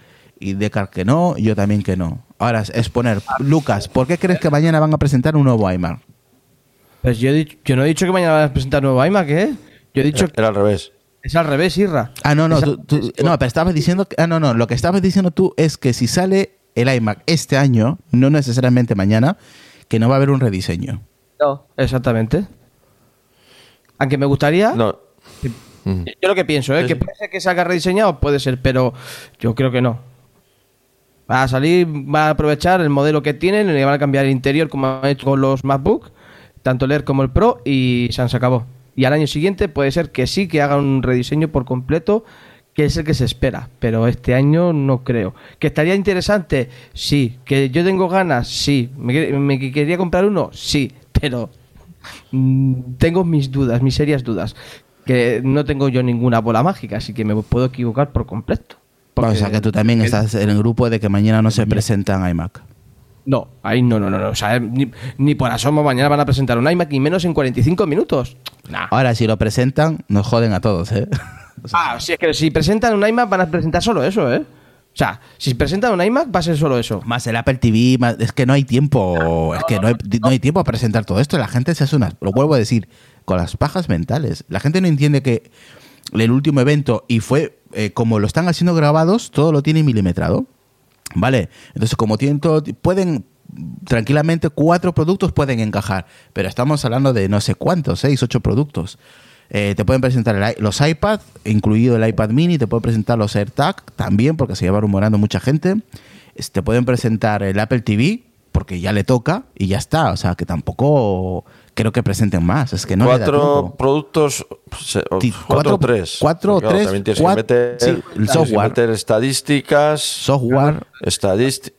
y Decar que no, yo también que no. Ahora es poner, Lucas, ¿por qué crees que mañana van a presentar un nuevo iMac? Pues yo, he dicho- yo no he dicho que mañana van a presentar nuevo iMac, ¿eh? Yo he dicho que Era al revés. Es al revés, Irra. Ah, no, no, Es tú- no, pero estabas diciendo, que- ah, no, no, lo que estabas diciendo tú es que si sale el iMac este año, no necesariamente mañana, que no va a haber un rediseño. No, exactamente. Aunque me gustaría. No. Yo lo que pienso, ¿eh? Sí, Que puede ser que salga rediseñado, puede ser, pero yo creo que no. Va a salir, va a aprovechar el modelo que tienen, le van a cambiar el interior como han hecho con los MacBook, tanto el Air como el Pro, y se han se acabó. Y al año siguiente puede ser que sí, que hagan un rediseño por completo, que es el que se espera, pero este año no creo. ¿Que estaría interesante? Sí. ¿Que yo tengo ganas? Sí. ¿Me, me que quería comprar uno? Sí, pero mm, tengo mis dudas, mis serias dudas. Que no tengo yo ninguna bola mágica, así que me puedo equivocar por completo. Porque- o sea, que tú también estás en el grupo de que mañana no se presentan iMac. No, ahí no, no, no, no. O sea, ni, ni por asomo mañana van a presentar un iMac y menos en 45 minutos. Nah. Ahora, si lo presentan, nos joden a todos, ¿eh? O sea, Ah, si es que si presentan un iMac van a presentar solo eso, ¿eh? O sea, si presentan un iMac va a ser solo eso. más el Apple TV, más- es que no hay tiempo, es que no hay, no hay tiempo a presentar todo esto. La gente se hace unas, lo vuelvo a decir, con las pajas mentales. La gente no entiende que el último evento, y fue eh, como lo están haciendo grabados, todo lo tienen milimetrado. ¿Vale? Entonces, como tienen todo, pueden tranquilamente cuatro productos pueden encajar, pero estamos hablando de no sé cuántos, seis, ocho productos. Eh, te pueden presentar los iPad, incluido el iPad mini, te pueden presentar los AirTag también, porque se lleva rumorando mucha gente. Te pueden presentar el Apple TV, porque ya le toca y ya está. O sea, que tampoco creo que presenten más. Es que no cuatro productos, o Sí, cuatro o tres. cuatro o Claro, tres, También tienes cuatro- que meter, sí, el software. meter estadísticas, Software. estadística,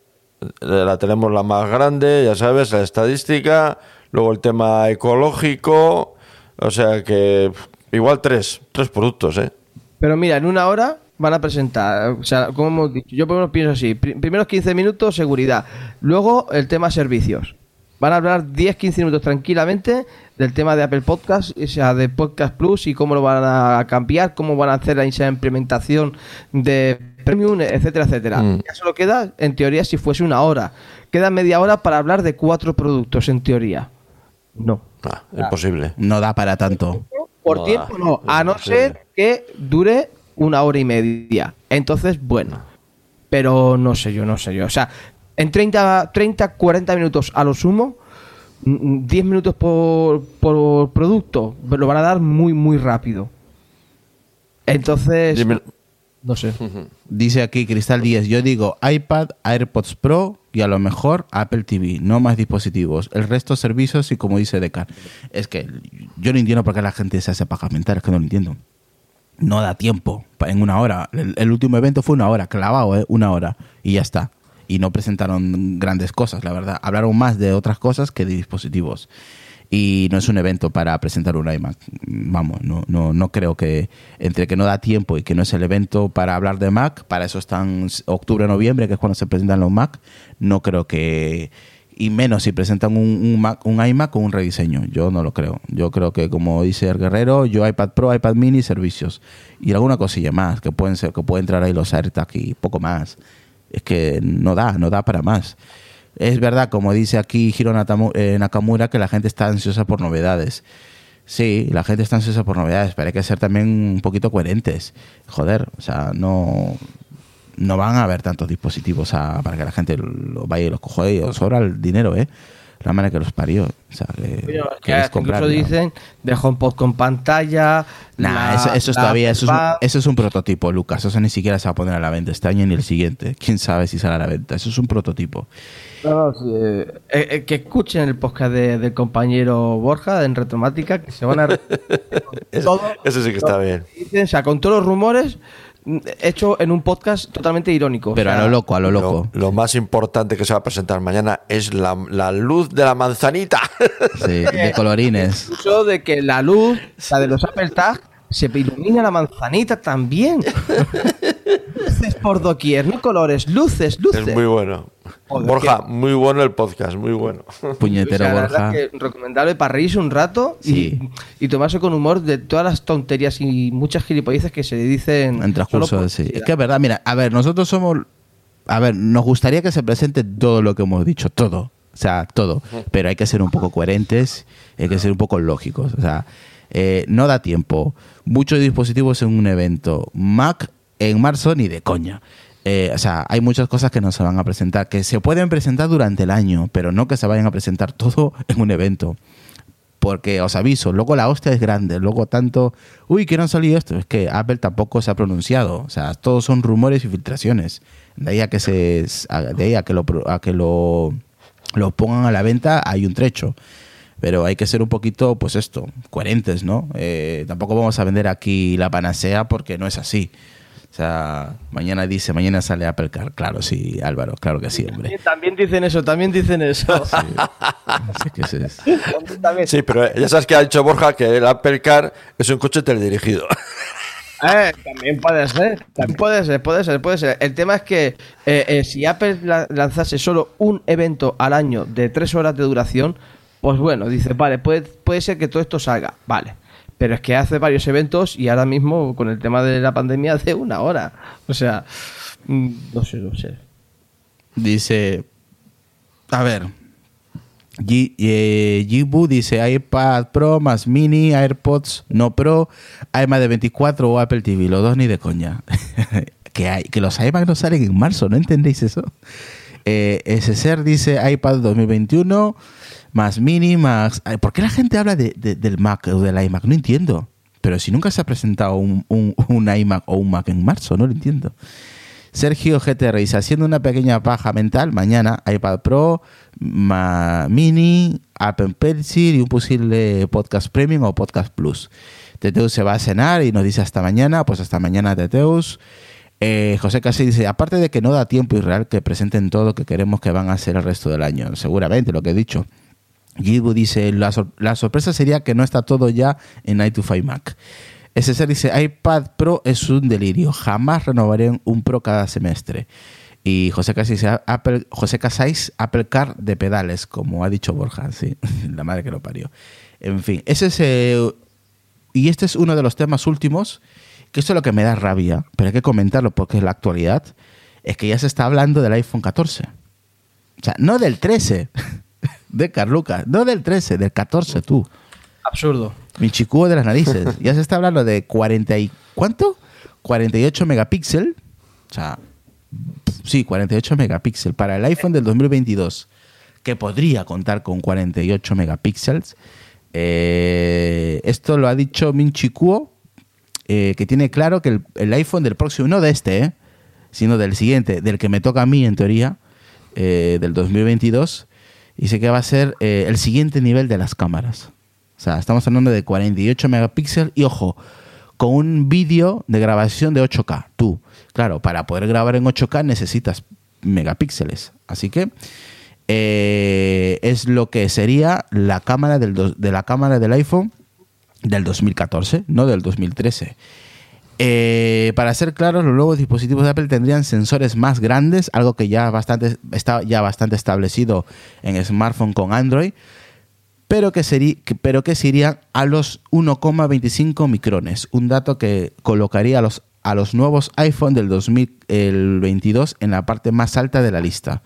la tenemos la más grande, ya sabes, la estadística, luego el tema ecológico, o sea que igual tres, tres productos, ¿eh? Pero mira, en una hora van a presentar, o sea, como hemos dicho, yo por lo menos pienso así, pri- primeros 15 minutos seguridad, luego el tema servicios. Van a hablar 10-15 minutos tranquilamente del tema de Apple Podcast, o sea, de Podcast Plus y cómo lo van a cambiar, cómo van a hacer esa implementación de Premium, etcétera, etcétera. Mm. Ya solo queda, en teoría, si fuese una hora. Queda media hora para hablar de cuatro productos, en teoría. No. Ah, imposible. No da para tanto. Por No tiempo da, no, a no ser que dure una hora y media. Entonces, bueno. Pero no sé yo, no sé yo. O sea, en 30, 30 40 minutos a lo sumo, mm, mm, 10 minutos por, por producto, lo van a dar muy, muy rápido. Entonces, Dime- no sé. Dice aquí Cristal 10, yo digo iPad, AirPods Pro y a lo mejor Apple TV, no más dispositivos. El resto servicios y como dice Decar. Es que yo no entiendo por qué la gente se hace pagamentar, es que no lo entiendo. No da tiempo en una hora. El, el último evento fue una hora, clavado, ¿eh? una hora y ya está. Y no presentaron grandes cosas, la verdad. Hablaron más de otras cosas que de dispositivos. Y no es un evento para presentar un iMac. Vamos, no, no, no creo que entre que no da tiempo y que no es el evento para hablar de Mac, para eso están octubre, noviembre, que es cuando se presentan los Mac, no creo que... Y menos si presentan un, un, Mac, un iMac con un rediseño. Yo no lo creo. Yo creo que, como dice el guerrero, yo iPad Pro, iPad Mini, servicios. Y alguna cosilla más, que pueden ser, que puede entrar ahí los AirTag y poco más. Es que no da, no da para más. Es verdad, como dice aquí Hiro eh, Nakamura, que la gente está ansiosa por novedades. Sí, la gente está ansiosa por novedades, pero hay que ser también un poquito coherentes. Joder, o sea, no, no van a haber tantos dispositivos a- para que la gente lo vaya y los coja y os sobra el dinero, ¿eh? La manera que los parió. Que, Pero que queréis incluso comprarlo. dicen de HomePod con pantalla. Nah, la- eso, eso es todavía, eso es, un, eso es un prototipo, Lucas. Eso ni siquiera se va a poner a la venta este año ni el siguiente. Quién sabe si sale a la venta. Eso es un prototipo. No, no, sí, eh, eh, que escuchen el podcast de- del compañero Borja en Retromática, que se van a... Ese- todo, ese sí que está bien. dicen, o sea, con todos los rumores hecho en un podcast totalmente irónico. o Pero a lo loco, a lo loco. Lo, lo más importante que se va a presentar mañana es la, la luz de la manzanita. Sí, de colorines. Incluso de que la luz, la de los Apple Tag, se ilumina la manzanita también. luces por doquier, no colores, luces, luces. es muy bueno. Joder, Borja, muy bueno el podcast, muy bueno. Puñetero O sea, la Borja. verdad es que recomendable para reírse un rato y, Sí. y tomarse con humor de todas las tonterías y muchas gilipolleces que se dicen En transcurso, sí. Es que es verdad, mira, a ver, nosotros somos. A ver, nos gustaría que se presente todo lo que hemos dicho, todo. O sea, todo. Pero hay que ser un poco coherentes, hay que ser un poco lógicos. O sea, eh, no da tiempo. Muchos dispositivos en un evento. Mac en marzo ni de coña. Eh, o sea, hay muchas cosas que no se van a presentar, que se pueden presentar durante el año, pero no que se vayan a presentar todo en un evento. Porque os aviso, luego la hostia es grande, luego tanto, uy, que no ha salido esto, es que Apple tampoco se ha pronunciado, o sea, todos son rumores y filtraciones. De ahí a que se de ahí a que lo a que lo, lo pongan a la venta hay un trecho. Pero hay que ser un poquito, pues esto, coherentes, ¿no? Eh, tampoco vamos a vender aquí la panacea porque no es así. O sea, mañana dice, mañana sale Apple Car. Claro, sí, Álvaro, claro que sí, hombre. También dicen eso, también dicen eso. Que sí es. También. Sí, pero ya sabes que ha dicho Borja que el Apple Car es un coche teledirigido. Eh, también puede ser, también puede ser, puede ser, puede ser. El tema es que eh, eh, si Apple la- lanzase solo un evento al año de tres horas de duración, pues bueno, dice, vale, puede, puede ser que todo esto salga, vale. Pero es que hace varios eventos y ahora mismo con el tema de la pandemia hace una hora. O sea, mm, no sé, no sé. Dice, a ver, G- eh, Jibu dice iPad Pro más Mini, AirPods no Pro, iMac de 24 o Apple TV, los dos ni de coña. que, hay, que los iMac no salen en marzo, ¿no entendéis eso? Eh, SSR dice iPad 2021 más Mini, más... ¿Por qué la gente habla de- de- del Mac o del iMac? No entiendo. Pero si nunca se ha presentado un, un, un iMac o un Mac en marzo, no lo entiendo. Sergio GTR dice, haciendo una pequeña paja mental, mañana iPad Pro, ma- Mini, Apple Pencil y un posible Podcast Premium o Podcast Plus. Teteus se va a cenar y nos dice hasta mañana, pues hasta mañana Teteus. Eh, José Casi dice, aparte de que no da tiempo irreal que presenten todo lo que queremos que van a hacer el resto del año, seguramente lo que he dicho. Gibu dice, la, la sorpresa sería que no está todo ya en 9 to 5 Mac. SSR dice, iPad Pro es un delirio, jamás renovaré un Pro cada semestre. Y José Casais Apple, José Casais, Apple Car de pedales, como ha dicho Borja, sí, la madre que lo parió. En fin, ese es... eh, y este es uno de los temas últimos, que esto es lo que me da rabia, pero hay que comentarlo porque es la actualidad, es que ya se está hablando del iPhone 14. O sea, no del 13, de Carluca, no del 13, del 14 tú. Absurdo. Mi de las narices. Ya se está hablando de 40 y... ¿Cuánto? 48 megapíxeles. O sea, sí, 48 megapíxeles para el iPhone del 2022, que podría contar con 48 megapíxeles. Eh, esto lo ha dicho Min Chi Kuo, eh, que tiene claro que el, el iPhone del próximo, no de este, eh, sino del siguiente, del que me toca a mí en teoría, eh, del 2022, dice que va a ser eh, el siguiente nivel de las cámaras. O sea, estamos hablando de 48 megapíxeles y ojo, con un vídeo de grabación de 8K. Tú, claro, para poder grabar en 8K necesitas megapíxeles. Así que eh, es lo que sería la cámara del de la cámara del iPhone del 2014, no del 2013. Eh, para ser claros, los nuevos dispositivos de Apple tendrían sensores más grandes, algo que ya bastante está ya bastante establecido en smartphone con Android, pero que, sería, pero que se irían a los 1,25 micrones, un dato que colocaría a los, a los nuevos iPhone del 2022 en la parte más alta de la lista.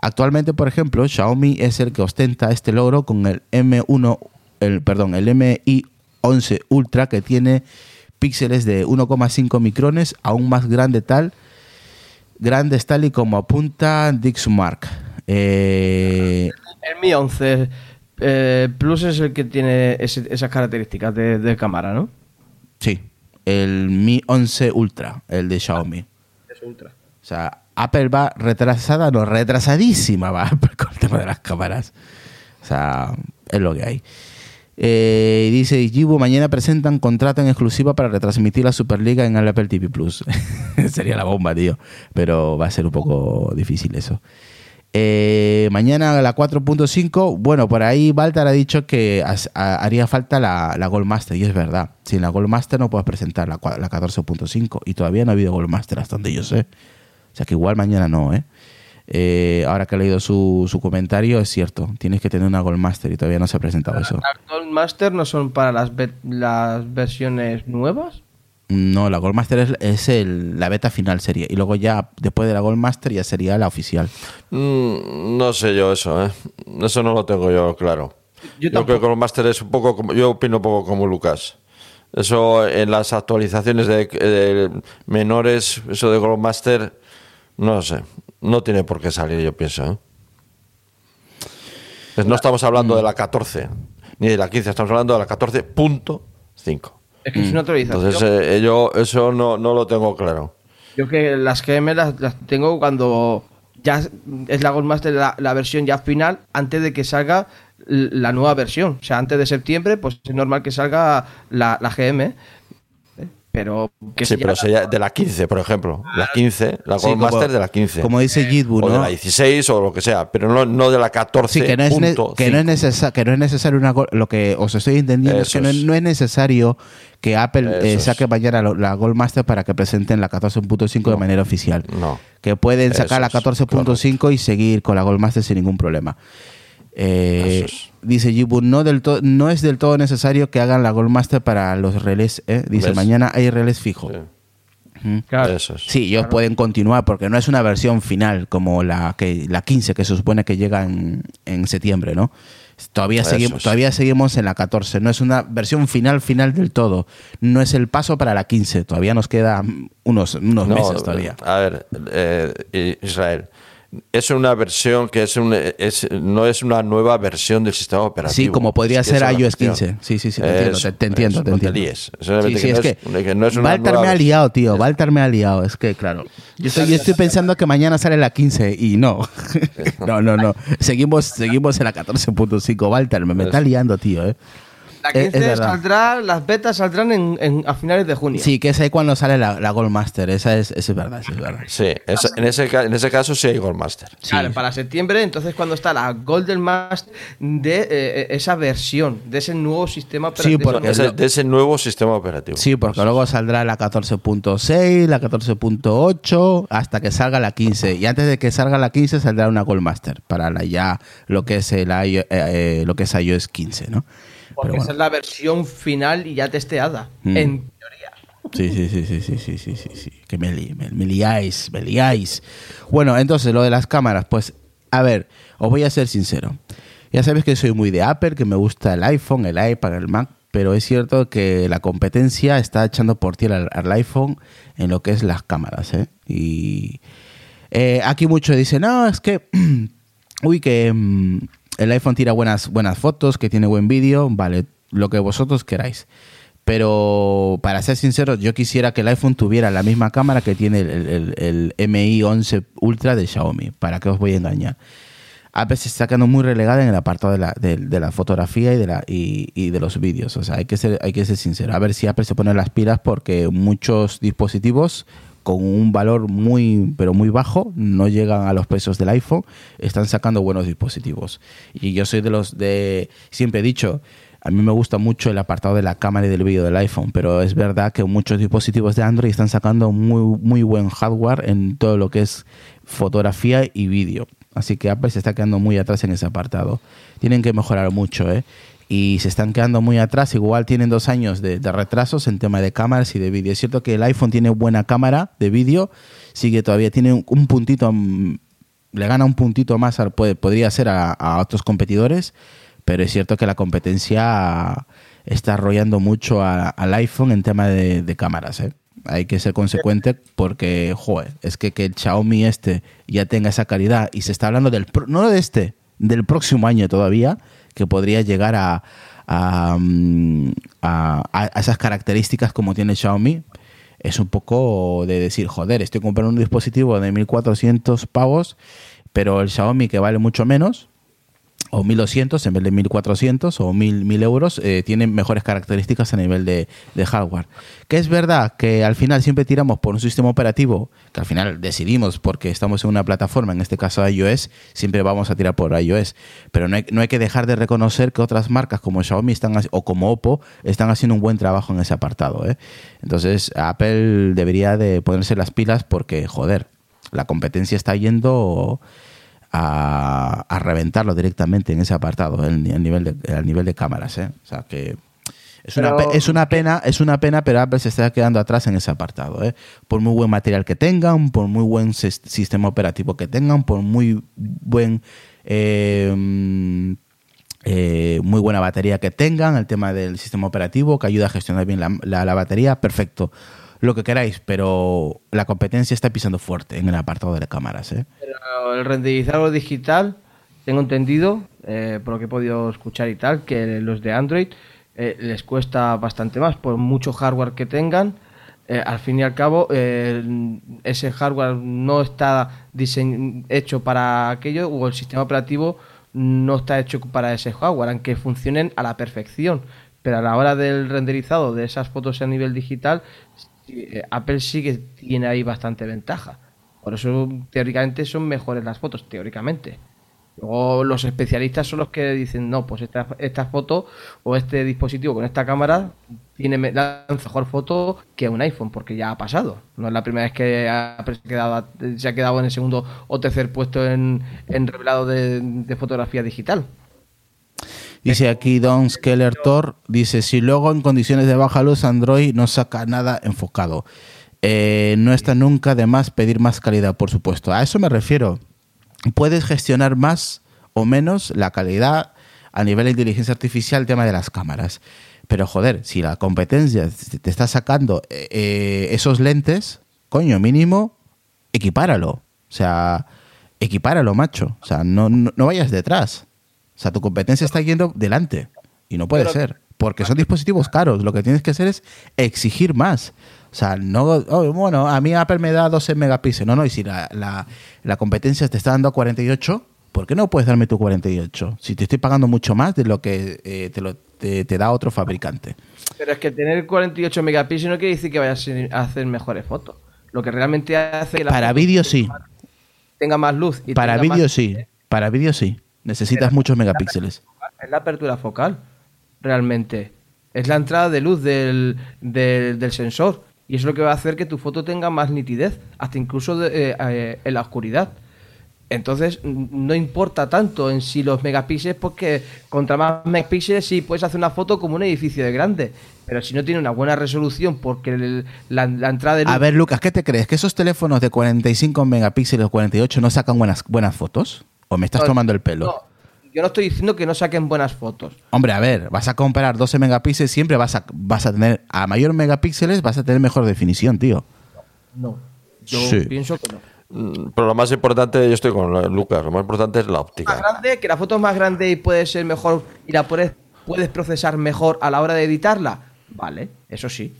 Actualmente, por ejemplo, Xiaomi es el que ostenta este logro con el M1, el, perdón, el MI 11 Ultra que tiene píxeles de 1,5 micrones, aún más grande tal, grandes tal y como apunta Dixmark. Eh, El Mi 11 eh, Plus es el que tiene ese- esas características de, de cámara, ¿no? Sí, el Mi 11 Ultra, el de Xiaomi. Es ultra. O sea, Apple va retrasada, no, retrasadísima va Apple con el tema de las cámaras. O sea, es lo que hay. Eh, dice Gibu, mañana presentan contrato en exclusiva para retransmitir la Superliga en el Apple TV Plus. Sería la bomba, tío. Pero va a ser un poco difícil eso. Eh, mañana a la 4.5, bueno, por ahí Baltar ha dicho que haría falta la, la Goldmaster, y es verdad. Sin la Goldmaster no puedes presentar la, la 14.5, y todavía no ha habido Goldmaster hasta donde yo sé. O sea que igual mañana no, ¿eh? Eh, ahora que he leído su, su comentario, es cierto, tienes que tener una Goldmaster y todavía no se ha presentado eso. ¿Las Goldmaster no son para las, las versiones nuevas? No, la Goldmaster es, es el, la beta final sería, y luego ya después de la Goldmaster ya sería la oficial. Mm, no sé yo eso, ¿eh? Eso no lo tengo yo claro. Yo Yo, creo que el máster es un poco como, yo opino un poco como Lucas. Eso en las actualizaciones de, de menores, eso de Goldmaster, no sé, no tiene por qué salir, yo pienso. ¿eh? No estamos hablando de la 14, ni de la 15, estamos hablando de la 14.5. Es que es una actualización. Entonces, eh, yo eso no, no lo tengo claro. Yo que las GM las, las tengo cuando ya es- la Goldmaster la, la versión ya final antes de que salga la nueva versión. O sea, antes de septiembre, pues es normal que salga la, la GM. Pero que Sí, se pero sería de la 15, por ejemplo. La 15, la Sí, Goldmaster como- de la 15. Como dice Jitbu, o de ¿no? la 16 o lo que sea, pero no, no de la 14. Sí, que no es, que no es, cinco. necesa- que no es necesario una lo que os estoy entendiendo es Eso que no es, es. no es necesario que Apple eh, es. saque mañana lo- la Goldmaster para que presenten la 14.5 de manera oficial. No. Que pueden Eso sacar la es, 14.5 y seguir con la Goldmaster sin ningún problema. Eh. Dice Jibu, no, del no es del todo necesario que hagan la Goldmaster para los relés. ¿eh? Dice, ¿Ves? mañana hay relés fijo. Sí. Claro. Sí, ellos pueden continuar porque no es una versión final como la que la 15 que se supone que llega en, en septiembre, ¿no? Todavía, es. todavía seguimos en la 14, no es una versión final final del todo, no es el paso para la 15, todavía nos quedan unos, unos No, meses todavía. A ver, eh, Israel, es una versión que es, un, es no es una nueva versión del sistema operativo. Sí, como podría Es ser iOS cuestión. 15. Sí, sí, sí, te entiendo, te, te entiendo, te entiendo. Sí, sí, que es que, que no es una Walter nueva me ha liado, tío. Walter me ha liado. Es que, claro. Yo estoy, yo estoy pensando que mañana sale la 15 y no. no, no, no. Seguimos, seguimos en la 14.5. Walter, me, me está liando, tío, ¿eh? La Es- es 15 verdad. saldrá, las betas saldrán en, en- a finales de junio. Sí, que es ahí cuando sale la, la Goldmaster. Esa es, esa es verdad, esa es verdad. Sí, esa- en, ese, ca- en ese caso sí hay Goldmaster. Claro, para septiembre, entonces cuando está la Golden Master de eh, esa versión, de ese nuevo sistema Sí, de porque- ese- Ese- de ese nuevo sistema operativo. Sí, porque luego saldrá la 14.6, la 14.8, hasta que salga la 15. Y antes de que salga la 15 saldrá una Goldmaster para la ya lo que es el iO- eh, eh, lo que es iOS 15, ¿no? Porque esa es la versión final y ya testeada. Mm. En teoría. Sí, sí, sí, sí, sí, sí, sí, sí, sí. Que me, li- me, me liáis, me liáis. Bueno, entonces lo de las cámaras, pues, a ver, os voy a ser sincero. Ya sabéis que soy muy de Apple, que me gusta el iPhone, el iPad, el Mac, pero es cierto que la competencia está echando por tierra al, al iPhone en lo que es las cámaras, ¿eh? Y eh, aquí muchos dicen, no, es que, uy, que mm, el iPhone tira buenas, buenas fotos, que tiene buen vídeo, vale, lo que vosotros queráis. Pero para ser sincero, yo quisiera que el iPhone tuviera la misma cámara que tiene el, el- el- MI 11 Ultra de Xiaomi. ¿Para qué os voy a engañar? Apple se está quedando muy relegada en el apartado de la, de, la fotografía y de, la, y, y de los vídeos. O sea, hay que, ser, hay que ser sincero. A ver si Apple se pone las pilas porque muchos dispositivos con un valor muy, pero muy bajo, no llegan a los precios del iPhone, están sacando buenos dispositivos. Y yo soy de los de, siempre he dicho, a mí me gusta mucho el apartado de la cámara y del vídeo del iPhone, pero es verdad que muchos dispositivos de Android están sacando muy, muy buen hardware en todo lo que es fotografía y vídeo. Así que Apple se está quedando muy atrás en ese apartado. Tienen que mejorar mucho, ¿eh? Y se están quedando muy atrás. Igual tienen dos años de, retrasos en tema de cámaras y de vídeo. Es cierto que el iPhone tiene buena cámara de vídeo, sí que todavía tiene un, un puntito, mm, le gana un puntito más, al- puede- podría ser a, otros competidores, pero es cierto que la competencia está arrollando mucho al iPhone en tema de, cámaras, ¿eh? Hay que ser consecuente porque, joder, es que, que el Xiaomi este ya tenga esa calidad y se está hablando del, no de este, del próximo año todavía, que podría llegar a, a, mm, a- a esas características como tiene Xiaomi, es un poco de decir, joder, estoy comprando un dispositivo de 1400 pavos, pero el Xiaomi que vale mucho menos, o 1200 en vez de 1400 o 1000, 1000 euros, eh, tiene mejores características a nivel de, de hardware. Que es verdad que al final siempre tiramos por un sistema operativo, que al final decidimos porque estamos en una plataforma, en este caso iOS, siempre vamos a tirar por iOS. Pero no hay, no hay que dejar de reconocer que otras marcas como Xiaomi están, o como Oppo están haciendo un buen trabajo en ese apartado. ¿eh? Entonces Apple debería de ponerse las pilas porque, joder, la competencia está yendo a, a reventarlo directamente en ese apartado, en, en nivel de, al nivel de cámaras. ¿eh? O sea que es una, Pero- pe- es una pena, es una pena, pero Apple se está quedando atrás en ese apartado. ¿eh? Por muy buen material que tengan, por muy buen sis- sistema operativo que tengan, por muy buen eh, mm, eh, muy buena batería que tengan, el tema del sistema operativo que ayuda a gestionar bien la, la- la batería, perfecto. Lo que queráis, pero la competencia está pisando fuerte en el apartado de las cámaras. ¿eh? Pero el renderizado digital, tengo entendido, eh, por lo que he podido escuchar y tal, que los de Android eh, les cuesta bastante más, por mucho hardware que tengan. eh, al fin y al cabo, eh, ese hardware no está hecho para aquello, o el sistema operativo no está hecho para ese hardware, aunque funcionen a la perfección. Pero a la hora del renderizado de esas fotos a nivel digital, eh, Apple sí que tiene ahí bastante ventaja. Por eso, teóricamente, son mejores las fotos, teóricamente. Luego, los especialistas son los que dicen, no, pues esta, esta foto o este dispositivo con esta cámara tiene mejor foto que un iPhone, porque ya ha pasado. No es la primera vez que ha- quedado, se ha quedado en el segundo o tercer puesto en, en revelado de fotografía digital. Dice aquí Don Skeller Thor, dice, si luego en condiciones de baja luz Android no saca nada enfocado. Eh, no está nunca de más pedir más calidad, por supuesto. A eso me refiero. Puedes gestionar más o menos la calidad a nivel de inteligencia artificial, el tema de las cámaras. Pero joder, si la competencia te está sacando eh, eh, esos lentes, coño, mínimo, equipáralo. O sea, equipáralo, macho. O sea, no, no vayas detrás. O sea, tu competencia está yendo delante. Y no puede Pero- ser. Porque son dispositivos caros. Lo que tienes que hacer es exigir más. O sea, no, oh, bueno, a mí Apple me da 12 megapíxeles. No, no, y si la, la, la competencia te está dando 48, ¿por qué no puedes darme tu 48? Si te estoy pagando mucho más de lo que eh, te, lo, te, te da otro fabricante. Pero es que tener 48 megapíxeles no quiere decir que vayas a hacer mejores fotos. Lo que realmente hace que la Para vídeo sí. tenga más luz. Y Para vídeo sí. Para vídeo sí. Necesitas muchos megapíxeles. Es la apertura focal, realmente. Es la entrada de luz del, del- del sensor. Y eso es lo que va a hacer que tu foto tenga más nitidez, hasta incluso de- eh, eh, en la oscuridad. Entonces, no importa tanto en sí los megapíxeles, porque contra más megapíxeles sí puedes hacer una foto como un edificio de grande. Pero si no tiene una buena resolución, porque el- la, la entrada de luz. A ver, Lucas, ¿qué te crees? ¿Que esos teléfonos de 45 megapíxeles o 48 no sacan buenas, buenas fotos? ¿O me estás No, tomando el pelo? no, yo no estoy diciendo que no saquen buenas fotos. Hombre, a ver, vas a comparar 12 megapíxeles, siempre vas a, vas a tener, a mayor megapíxeles vas a tener mejor definición, tío. No. Yo Sí. pienso que no. Mm, Pero lo más importante, yo estoy con Lucas, lo más importante es la más óptica. grande, que la foto es más grande y puede ser mejor y la puedes, puedes procesar mejor a la hora de editarla. Vale, eso sí.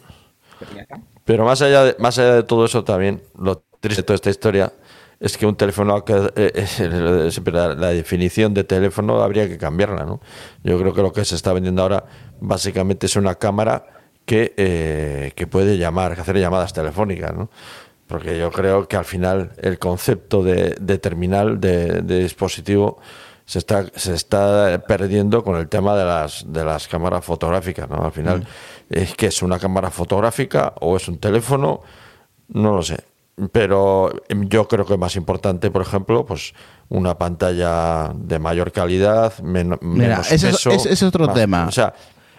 Pero más allá de, más allá de todo eso también, lo triste de toda esta historia es que un teléfono, eh, la, definición de teléfono habría que cambiarla, ¿no? Yo creo que lo que se está vendiendo ahora básicamente es una cámara que, eh, que puede llamar, que hacer llamadas telefónicas, ¿no? Porque yo creo que al final el concepto de, de terminal, de, de dispositivo, se está, se está perdiendo con el tema de las, de las cámaras fotográficas, ¿no? Al final, es que es una cámara fotográfica o es un teléfono, no lo sé. Pero yo creo que es más importante, por ejemplo, pues una pantalla de mayor calidad, men- Mira, menos ese es- peso, ese es otro más- tema. O sea,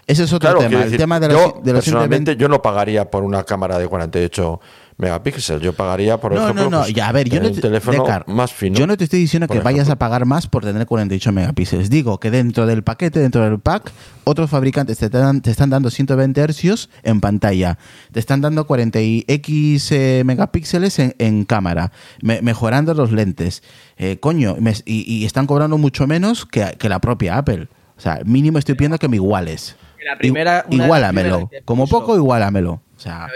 Ese es otro Claro, tema. quiero el decir, tema de los, yo, de los personalmente, 120 yo no pagaría por una cámara de 48 megapíxeles. Yo pagaría, por no, ejemplo, no, no, pues, ya, a ver, yo no un te, teléfono Decar, más fino. yo no te estoy diciendo que vayas a pagar más por tener 48 megapíxeles. Digo que dentro del paquete, dentro del pack, otros fabricantes te, dan- te están dando 120 hercios en pantalla. Te están dando 40 y X eh, megapíxeles en, en cámara, me- mejorando los lentes. Eh, coño, me- y, y están cobrando mucho menos que, que la propia Apple. O sea, mínimo estoy pidiendo que me iguales. La primera- igualamelo. Como poco, igualamelo. O sea,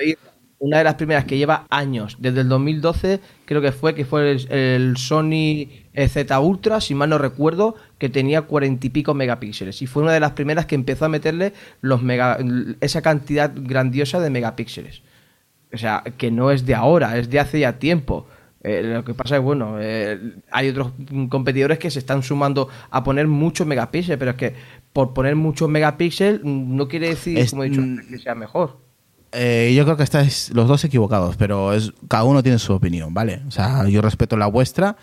Una de las primeras que lleva años, desde el 2012 creo que fue, que fue el, el Sony eh, Z Ultra, si mal no recuerdo, que tenía cuarenta y pico megapíxeles. Y fue una de las primeras que empezó a meterle los mega, esa cantidad grandiosa de megapíxeles. O sea, que no es de ahora, es de hace ya tiempo. Eh, lo que pasa es, bueno, eh, hay otros competidores que se están sumando a poner muchos megapíxeles, pero es que por poner muchos megapíxeles mm, no quiere decir, Es- como he dicho, que sea mejor. Eh, yo creo que estáis los dos equivocados, pero es, cada uno tiene su opinión, ¿vale? O sea, yo respeto la vuestra,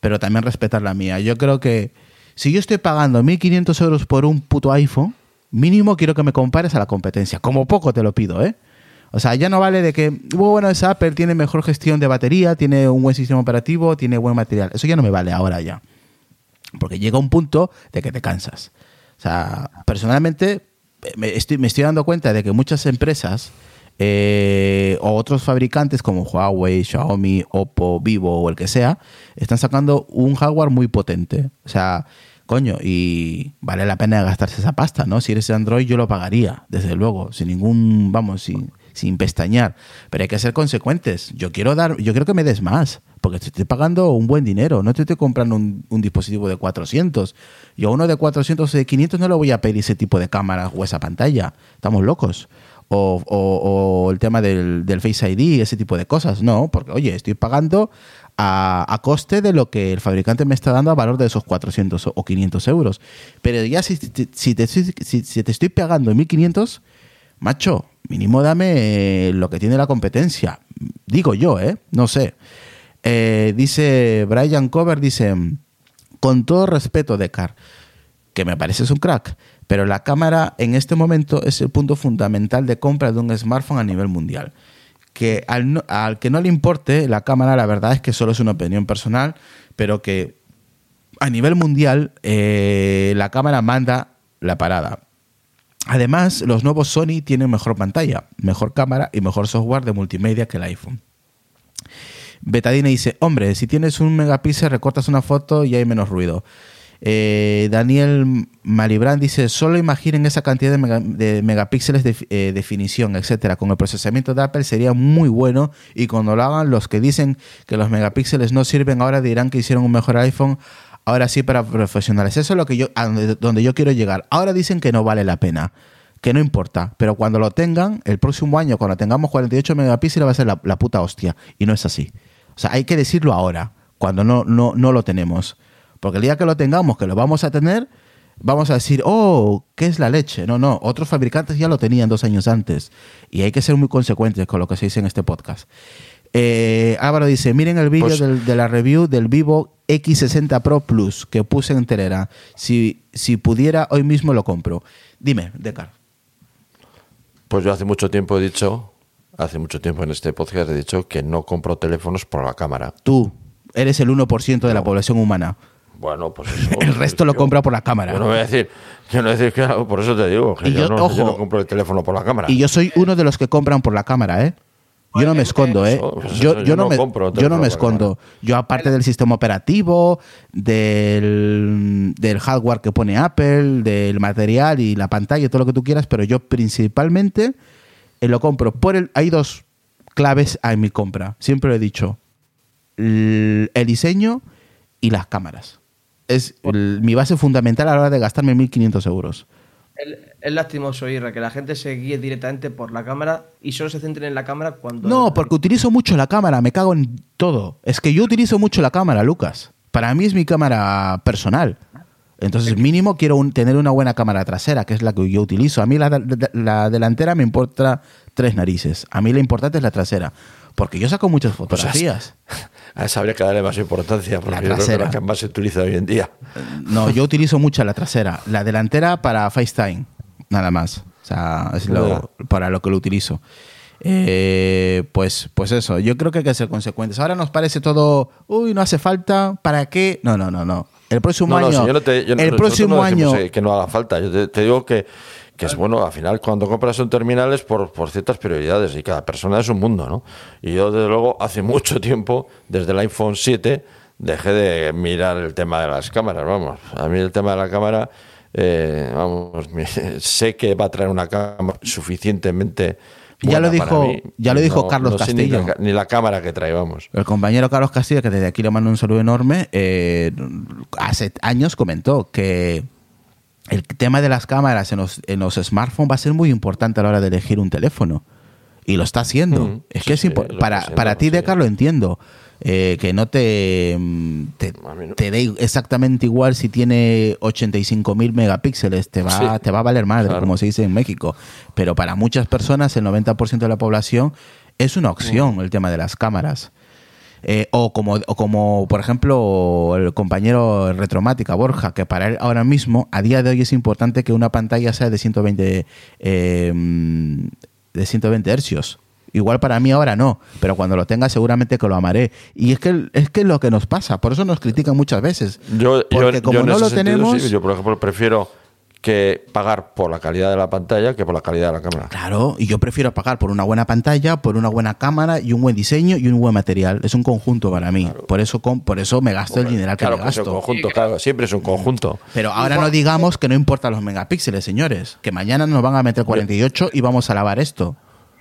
pero también respetar la mía. Yo creo que si yo estoy pagando 1.500 euros por un puto iPhone, mínimo quiero que me compares a la competencia. Como poco te lo pido, ¿eh? O sea, ya no vale de que, bueno, es Apple, tiene mejor gestión de batería, tiene un buen sistema operativo, tiene buen material. Eso ya no me vale ahora ya. Porque llega un punto de que te cansas. O sea, personalmente me estoy, me estoy dando cuenta de que muchas empresas eh, o otros fabricantes como Huawei, Xiaomi, Oppo, Vivo o el que sea, están sacando un hardware muy potente. O sea, coño, y vale la pena gastarse esa pasta, ¿no? Si eres Android yo lo pagaría, desde luego, sin ningún, vamos, sin, sin pestañear. Pero hay que ser consecuentes. Yo quiero dar, yo quiero que me des más, porque te estoy pagando un buen dinero. No te estoy comprando un, un dispositivo de 400. Yo uno de 400 o de 500 no le voy a pedir ese tipo de cámara o esa pantalla. Estamos locos. O, el tema del, del Face ID, ese tipo de cosas. No, porque oye, estoy pagando a, coste de lo que el fabricante me está dando a valor de esos 400 o 500 euros. Pero ya si, te- si, si, te estoy pagando 1500, macho, mínimo dame lo que tiene la competencia. Digo yo, ¿eh? No sé. Eh, dice Brian Cover, dice, con todo respeto, Decar, que me pareces un crack, pero la cámara en este momento es el punto fundamental de compra de un smartphone a nivel mundial. Que al, no- que no le importe la cámara, la verdad es que solo es una opinión personal, pero que a nivel mundial eh, la cámara manda la parada. Además, los nuevos Sony tienen mejor pantalla, mejor cámara y mejor software de multimedia que el iPhone. Betadine dice, hombre, si tienes un megapíxel recortas una foto y hay menos ruido. Eh, Daniel Malibran dice, solo imaginen esa cantidad de, mega- de megapíxeles de eh, definición, etcétera. Con el procesamiento de Apple sería muy bueno y cuando lo hagan los que dicen que los megapíxeles no sirven ahora dirán que hicieron un mejor iPhone. Ahora sí para profesionales. Eso es lo que yo donde yo quiero llegar. Ahora dicen que no vale la pena, que no importa, pero cuando lo tengan el próximo año, cuando tengamos 48 megapíxeles va a ser la, la puta hostia y no es así. O sea, hay que decirlo ahora, cuando no no no lo tenemos. Porque el día que lo tengamos, que lo vamos a tener, vamos a decir, oh, ¿qué es la leche? No, no, otros fabricantes ya lo tenían dos años antes. Y hay que ser muy consecuentes con lo que se dice en este podcast. Eh, Álvaro dice, miren el vídeo Pues- de la review del Vivo X60 Pro Plus que puse en Telera. Si, si pudiera, hoy mismo lo compro. Dime, Decar. Pues yo hace mucho tiempo he dicho, hace mucho tiempo en este podcast he dicho que no compro teléfonos por la cámara. Tú eres el 1% de la población humana. Bueno, pues eso. El resto lo compra por la cámara. Yo no voy a decir, yo no voy a decir que por eso te digo, que Y yo, yo- no, yo ojo, no compro el teléfono por la cámara. Y yo soy uno de los que compran por la cámara, ¿eh? Yo no me escondo, ¿eh? Eso, pues Yo, eso, yo yo no me, compro yo no me escondo. Yo aparte del sistema operativo, del, del hardware que pone Apple, del material y la pantalla y todo lo que tú quieras, pero yo principalmente eh, lo compro por el... Hay dos claves a mi compra, siempre lo he dicho. El, el diseño y las cámaras. Es el- mi base fundamental a la hora de gastarme 1.500 euros. Es, lastimoso, Irra, que la gente se guíe directamente por la cámara y solo se centren en la cámara cuando... No, porque utilizo mucho la cámara, me cago en todo. Es que yo utilizo mucho la cámara, Lucas. Para mí es mi cámara personal. Entonces, mínimo quiero un- tener una buena cámara trasera, que es la que yo utilizo. A mí la, la- la delantera me importa tres narices. A mí la importante es la trasera. Porque yo saco muchas Pues fotografías. A esa habría que darle más importancia, porque yo creo que la que más se utiliza hoy en día. No, yo utilizo mucho la trasera. La delantera para FaceTime, nada más. O sea, es lo- para lo que lo utilizo. Eh, pues, pues eso, yo creo que hay que ser consecuentes. Ahora nos parece todo, uy, no hace falta, ¿para qué? No, no, no, no. El próximo No, no, año, si yo no te- yo el próximo año, eh, que no haga falta. Yo te, te digo que, que es bueno, al final, cuando compras un terminal es por, por ciertas prioridades y cada persona es un mundo, ¿no? Y yo, desde luego, hace mucho tiempo, desde el iPhone 7, dejé de mirar el tema de las cámaras, vamos. A mí el tema de la cámara, eh, vamos, sé que va a traer una cámara suficientemente. Ya lo buena dijo- mí. ya lo dijo Carlos sé ni la Castillo. Ni la, cámara que trae, vamos. el compañero Carlos Castillo, que desde aquí le mando un saludo enorme, eh, hace años comentó que el tema de las cámaras en los, en los smartphones va a ser muy importante a la hora de elegir un teléfono. Y lo está haciendo. Mm, es que es sí, lo para, para ti. Decar, lo entiendo. Eh, que no te, mm, te, te dé exactamente igual si tiene 85.000 megapíxeles. Te va, Sí, te va a valer madre, claro. como se dice en México. Pero para muchas personas, el 90% de la población, es una opción Mm. el tema de las cámaras. Eh, o, como, o como, por ejemplo, el compañero Retromática, Borja, que para él ahora mismo, a día de hoy, es importante que una pantalla sea de 120, eh, de 120 hercios. Igual para mí ahora no, pero cuando lo tenga seguramente que lo amaré. Y es que es que es lo que nos pasa, por eso nos critican muchas veces. Yo, Porque yo como no lo sentido, tenemos... sí, yo, por ejemplo, prefiero que pagar por la calidad de la pantalla que por la calidad de la cámara. Claro, y yo prefiero pagar por una buena pantalla, por una buena cámara y un buen diseño y un buen material. Es un conjunto para mí. Por eso por eso me gasto el dinero que claro, me que es un gasto. conjunto, claro, siempre es un conjunto. Pero ahora no digamos que no importan los megapíxeles, señores. Que mañana nos van a meter 48 y vamos a lavar esto.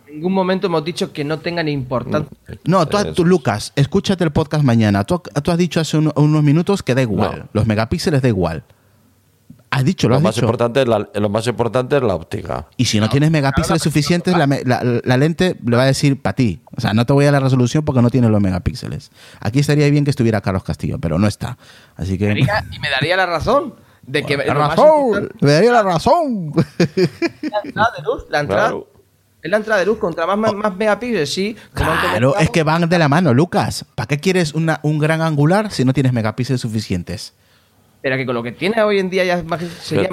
En ningún momento hemos dicho que no tengan importancia. No, tú. Lucas, escúchate el podcast mañana. Tú, tú has dicho hace un- unos minutos que da igual. No. Los megapíxeles da igual. Has dicho, lo, Lo has más, dicho. importante es la, lo más importante es la óptica. Y si no, tienes megapíxeles suficientes, la, me- la- la lente le va a decir para ti. O sea, no te voy a dar la resolución porque no tienes los megapíxeles. Aquí estaría bien que estuviera Carlos Castillo, pero no está. Así que. Y me daría la razón de que La razón, me daría la razón. la entrada de luz. La entrada, Claro. Es la entrada de luz. Contra más, más, más megapíxeles, sí. Claro, es que van de la mano, Lucas. ¿Para qué quieres una- un gran angular si no tienes megapíxeles suficientes? Pero que con lo que tiene hoy en día ya sería.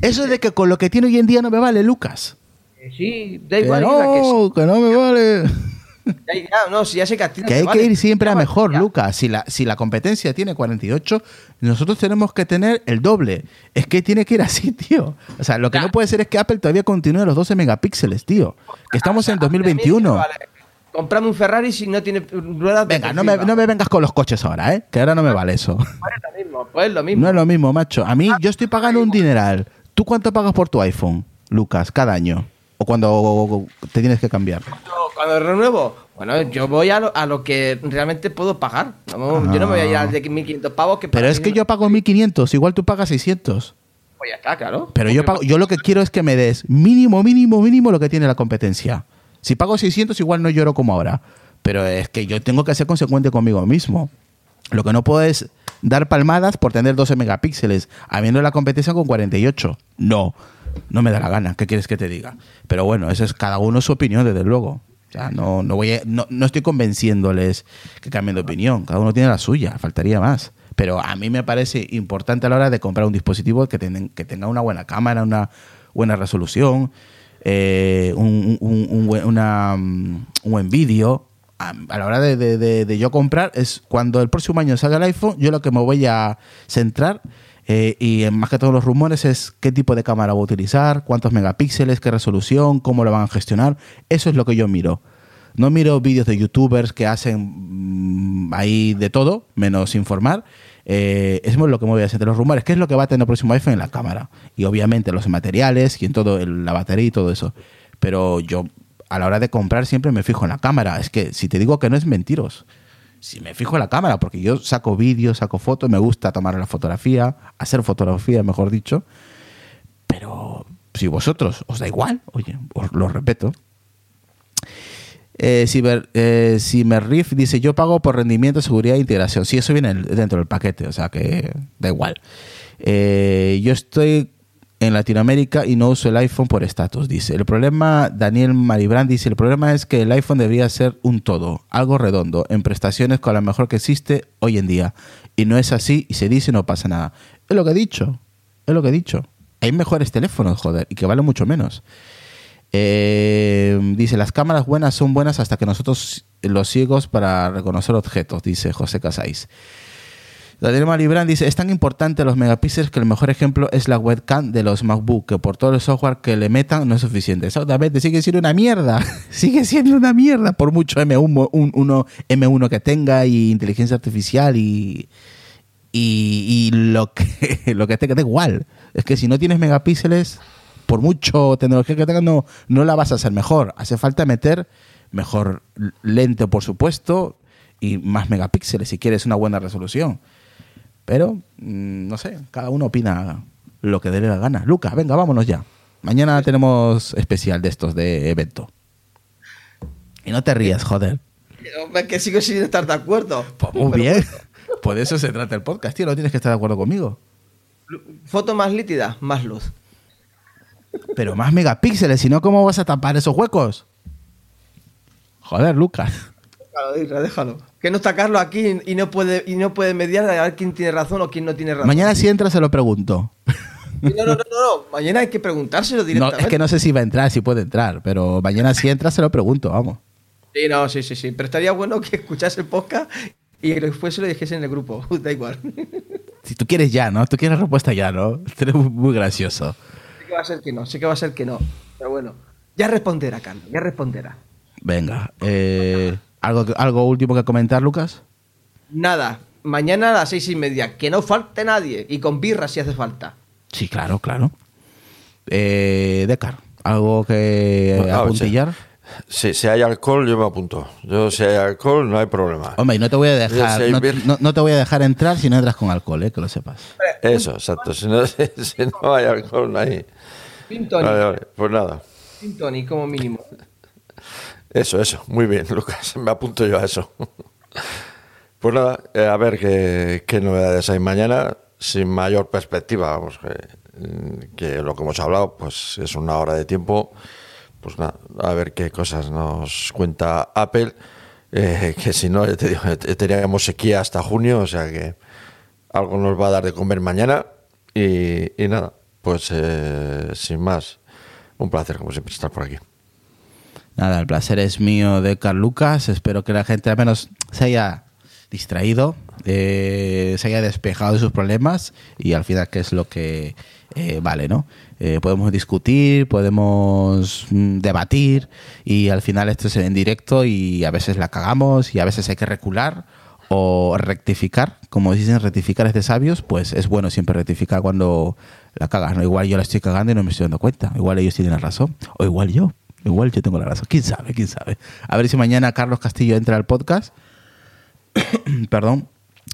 Eso de que con lo que tiene hoy en día no me vale, Lucas. Sí, da Que igual. Que, no, que no me vale. ya, ya, no, si ya sé que a ti no Que hay vale, que ir siempre a mejor, ya. Lucas. Si la, si la competencia tiene 48, nosotros tenemos que tener el doble. Es que tiene que ir así, tío. O sea, lo que no puede ser es que Apple todavía continúe los 12 megapíxeles, tío. Que estamos en A mí me 2021. vale. Comprame un Ferrari si no tiene ruedas Venga, no me, no me vengas con los coches ahora, ¿eh? Que ahora no me vale eso. Pues lo mismo, pues lo mismo. No es lo mismo, macho. A mí, yo estoy pagando un dineral. ¿Tú cuánto pagas por tu iPhone, Lucas, cada año? ¿O cuando te tienes que cambiar? Cuando- renuevo, bueno, yo voy a lo, a lo que realmente puedo pagar. Yo no me voy a ir al de 1500 pavos que Pero es que yo pago 1500, igual tú pagas 600. Pues ya está, claro. Pero yo, pago, yo lo que quiero es que me des mínimo, mínimo, mínimo lo que tiene la competencia. Si pago 600, igual no lloro como ahora. Pero es que yo tengo que ser consecuente conmigo mismo. Lo que no puedo es dar palmadas por tener 12 megapíxeles, habiendo la competencia con 48. No, no me da la gana. ¿Qué quieres que te diga? Pero bueno, eso es cada uno su opinión, desde luego. Sea, no, no, voy a- no, no estoy convenciéndoles que cambien de opinión. Cada uno tiene la suya, faltaría más. Pero a mí me parece importante a la hora de comprar un dispositivo que, ten- que tenga una buena cámara, una buena resolución, eh, un, un- buen- una, mm, un buen vídeo. A, la hora de, de- de- yo comprar, es cuando el próximo año salga el iPhone, yo lo que me voy a centrar, eh, y en más que todos los rumores, es qué tipo de cámara voy a utilizar, cuántos megapíxeles, qué resolución, cómo lo van a gestionar. Eso es lo que yo miro. No miro vídeos de youtubers que hacen mm, ahí de todo, menos informar. Eh, es lo que hacer de los rumores. ¿Qué es lo que va a tener el próximo iPhone en la cámara? Y obviamente los materiales y en todo, el- la batería y todo eso. Pero yo a la hora de comprar siempre me fijo en la cámara. Es que si te digo que no es mentiros. Si me fijo en la cámara, porque yo saco vídeos, saco fotos, me gusta tomar la fotografía, hacer fotografía, mejor dicho. Pero si vosotros os da igual, oye, os lo respeto. Eh, Ciber, eh, dice, yo pago por rendimiento, seguridad e integración. Sí, eso viene en- dentro del paquete, o sea que da igual. Eh, yo estoy en Latinoamérica y no uso el iPhone por estatus, dice. El problema, Daniel Maribrand dice, el problema es que el iPhone debería ser un todo, algo redondo, en prestaciones con la mejor que existe hoy en día. Y no es así y se dice no pasa nada. Es lo que he dicho, es lo que he dicho. Hay mejores teléfonos, joder, y que valen mucho menos. Eh, dice, las cámaras buenas son buenas hasta que nosotros los ciegos para reconocer objetos, dice José Casais. Daniel Malibran dice, es tan importante los megapíxeles que el mejor ejemplo es la webcam de los MacBook, que por todo el software que le metan no es suficiente. Exactamente, sigue siendo una mierda, sigue siendo una mierda, por mucho M1, un- uno- M1 que tenga y inteligencia artificial y, y, y lo que lo que tenga, da igual. Es que si no tienes megapíxeles, por mucho tecnología que tengas, no, no la vas a hacer mejor. Hace falta meter mejor lente, por supuesto, y más megapíxeles si quieres una buena resolución. Pero, mm, no sé, cada uno opina lo que dé la gana. Lucas, venga, vámonos ya. Mañana tenemos especial de estos de evento. Y no te rías, joder. Que sigo sin estar de acuerdo. Pues muy bien. Por eso se trata el podcast, tío. No tienes que estar de acuerdo conmigo. Foto más nítida, más luz. Pero más megapíxeles, si no, ¿cómo vas a tapar esos huecos? Joder, Lucas. Déjalo, déjalo. Que no está Carlos aquí y no puede, y no puede mediar a ver quién tiene razón o quién no tiene razón. Mañana si entra se lo pregunto. No, no, no, no, no. Mañana hay que preguntárselo No, directamente. es que no sé si va a entrar, si puede entrar, pero mañana si entra se lo pregunto, vamos. Sí, no, sí, sí, sí. Pero estaría bueno que escuchase el podcast y después se lo dijese en el grupo. Da igual. Si tú quieres ya, ¿no? Tú quieres respuesta ya, ¿no? Eres muy, muy gracioso. Sé que va a ser que no, sé que va a ser que no. Pero bueno, ya responderá, Carlos, ya responderá. Venga, eh, ¿algo, ¿algo último que comentar, Lucas? Nada, mañana a las seis y media. Que no falte nadie. Y con birra si hace falta. Sí, claro, claro. Eh, Decar, ¿algo que ah, apuntillar? Si, si hay alcohol, yo me apunto. Yo, si hay alcohol, no hay problema. Hombre, y no te voy a dejar, Sí, sí, no, bir- no- no te voy a dejar entrar si no entras con alcohol, eh, que lo sepas. Eso, exacto. Si no, si, si no hay alcohol, no hay. Vale, vale. Pues nada. gin tonic como mínimo. Eso, eso. Muy bien, Lucas. Me apunto yo a eso. Pues nada, eh, a ver qué, qué novedades hay mañana, sin mayor perspectiva. Vamos, que, que lo que hemos hablado, pues es una hora de tiempo. Pues nada, a ver qué cosas nos cuenta Apple. eh, que si no, ya te digo, eh, teníamos sequía hasta junio, o sea que algo nos va a dar de comer mañana. Y, nada, pues eh, sin más, un placer, como siempre, estar por aquí. Nada, el placer es mío de Carl Lucas. Espero que la gente al menos se haya distraído, eh, se haya despejado de sus problemas y al final qué es lo que vale, ¿no? Eh, podemos discutir, podemos mm, debatir y al final esto es en directo y a veces la cagamos y a veces hay que recular o rectificar, como dicen rectificar es de sabios, pues es bueno siempre rectificar cuando la cagas, ¿no? Igual yo la estoy cagando y no me estoy dando cuenta, igual ellos tienen la razón, o igual yo, igual yo tengo la razón, quién sabe, quién sabe. A ver si mañana Carlos Castillo entra al podcast, perdón,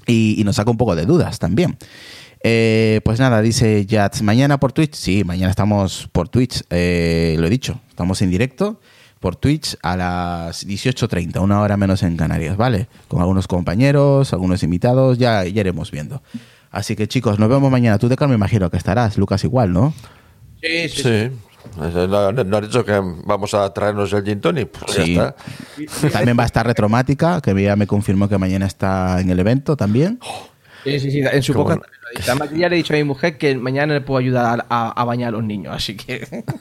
y, y nos saca un poco de dudas también. Eh, pues nada, dice Jats, mañana por Twitch. Sí, mañana estamos por Twitch, eh, lo he dicho, estamos en directo por Twitch a las 18.30, una hora menos en Canarias, ¿vale? Con algunos compañeros, algunos invitados, ya, ya iremos viendo. Así que chicos, nos vemos mañana. Tú de me imagino que estarás, Lucas igual, ¿no? Sí, sí, Sí. ¿No, no has dicho que vamos a traernos el gin tonic? Pues Sí. ya está. También va a estar Retromática, que ya me confirmó que mañana está en el evento también. Sí, sí, sí, en su Qué boca bueno. también lo ha dicho. Además, yo ya le he dicho a mi mujer que mañana le puedo ayudar a, a- a bañar a los niños, así que.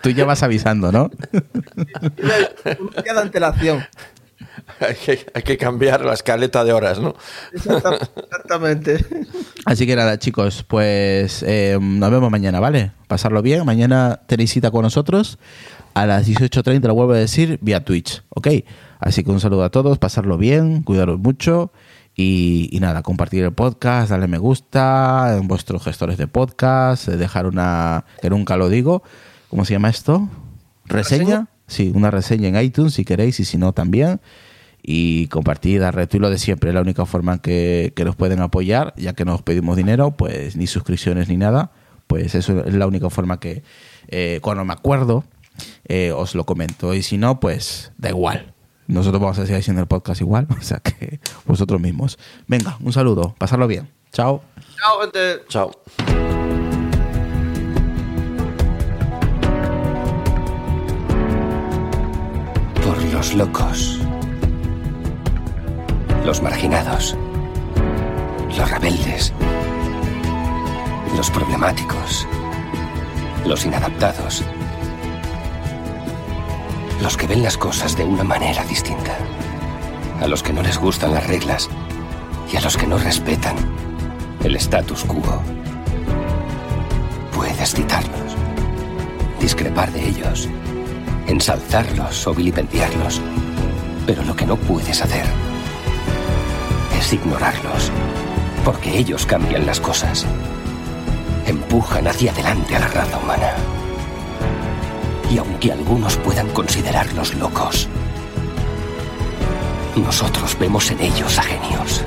Tú ya vas avisando, ¿no? Un día de antelación. Hay que, hay que cambiar la escaleta de horas, ¿no? Exacta- Exactamente. Así que nada, chicos, pues eh, nos vemos mañana, ¿vale? Pasarlo bien. Mañana tenéis cita con nosotros a las 18.30, lo vuelvo a decir, vía Twitch, ¿ok? Así que un saludo a todos, pasarlo bien, cuidaros mucho y, y nada, compartir el podcast, darle me gusta en vuestros gestores de podcast, eh, dejar una, que nunca lo digo, ¿cómo se llama esto? ¿Reseña? ¿Reseña? Sí, una reseña en iTunes si queréis y si no también. Y compartir, dar retweet lo de siempre, es la única forma en que, que nos pueden apoyar, ya que no os pedimos dinero, pues ni suscripciones ni nada, pues eso es la única forma que eh, cuando me acuerdo eh, os lo comento. Y si no, pues da igual. Nosotros vamos a seguir haciendo el podcast igual, o sea que vosotros mismos. Venga, un saludo, pasarlo bien. Chao. Chao, gente. Chao. Por los locos. Los marginados. Los rebeldes. Los problemáticos. Los inadaptados. Los que ven las cosas de una manera distinta. A los que no les gustan las reglas. Y a los que no respetan el status quo. Puedes citarlos. Discrepar de ellos ensalzarlos o vilipendiarlos. Pero lo que no puedes hacer es ignorarlos, porque ellos cambian las cosas. Empujan hacia adelante a la raza humana. Y aunque algunos puedan considerarlos locos, nosotros vemos en ellos a genios.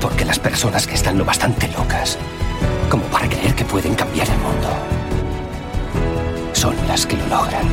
Porque las personas que están lo bastante locas como para creer que pueden cambiar el mundo son las que lo logran.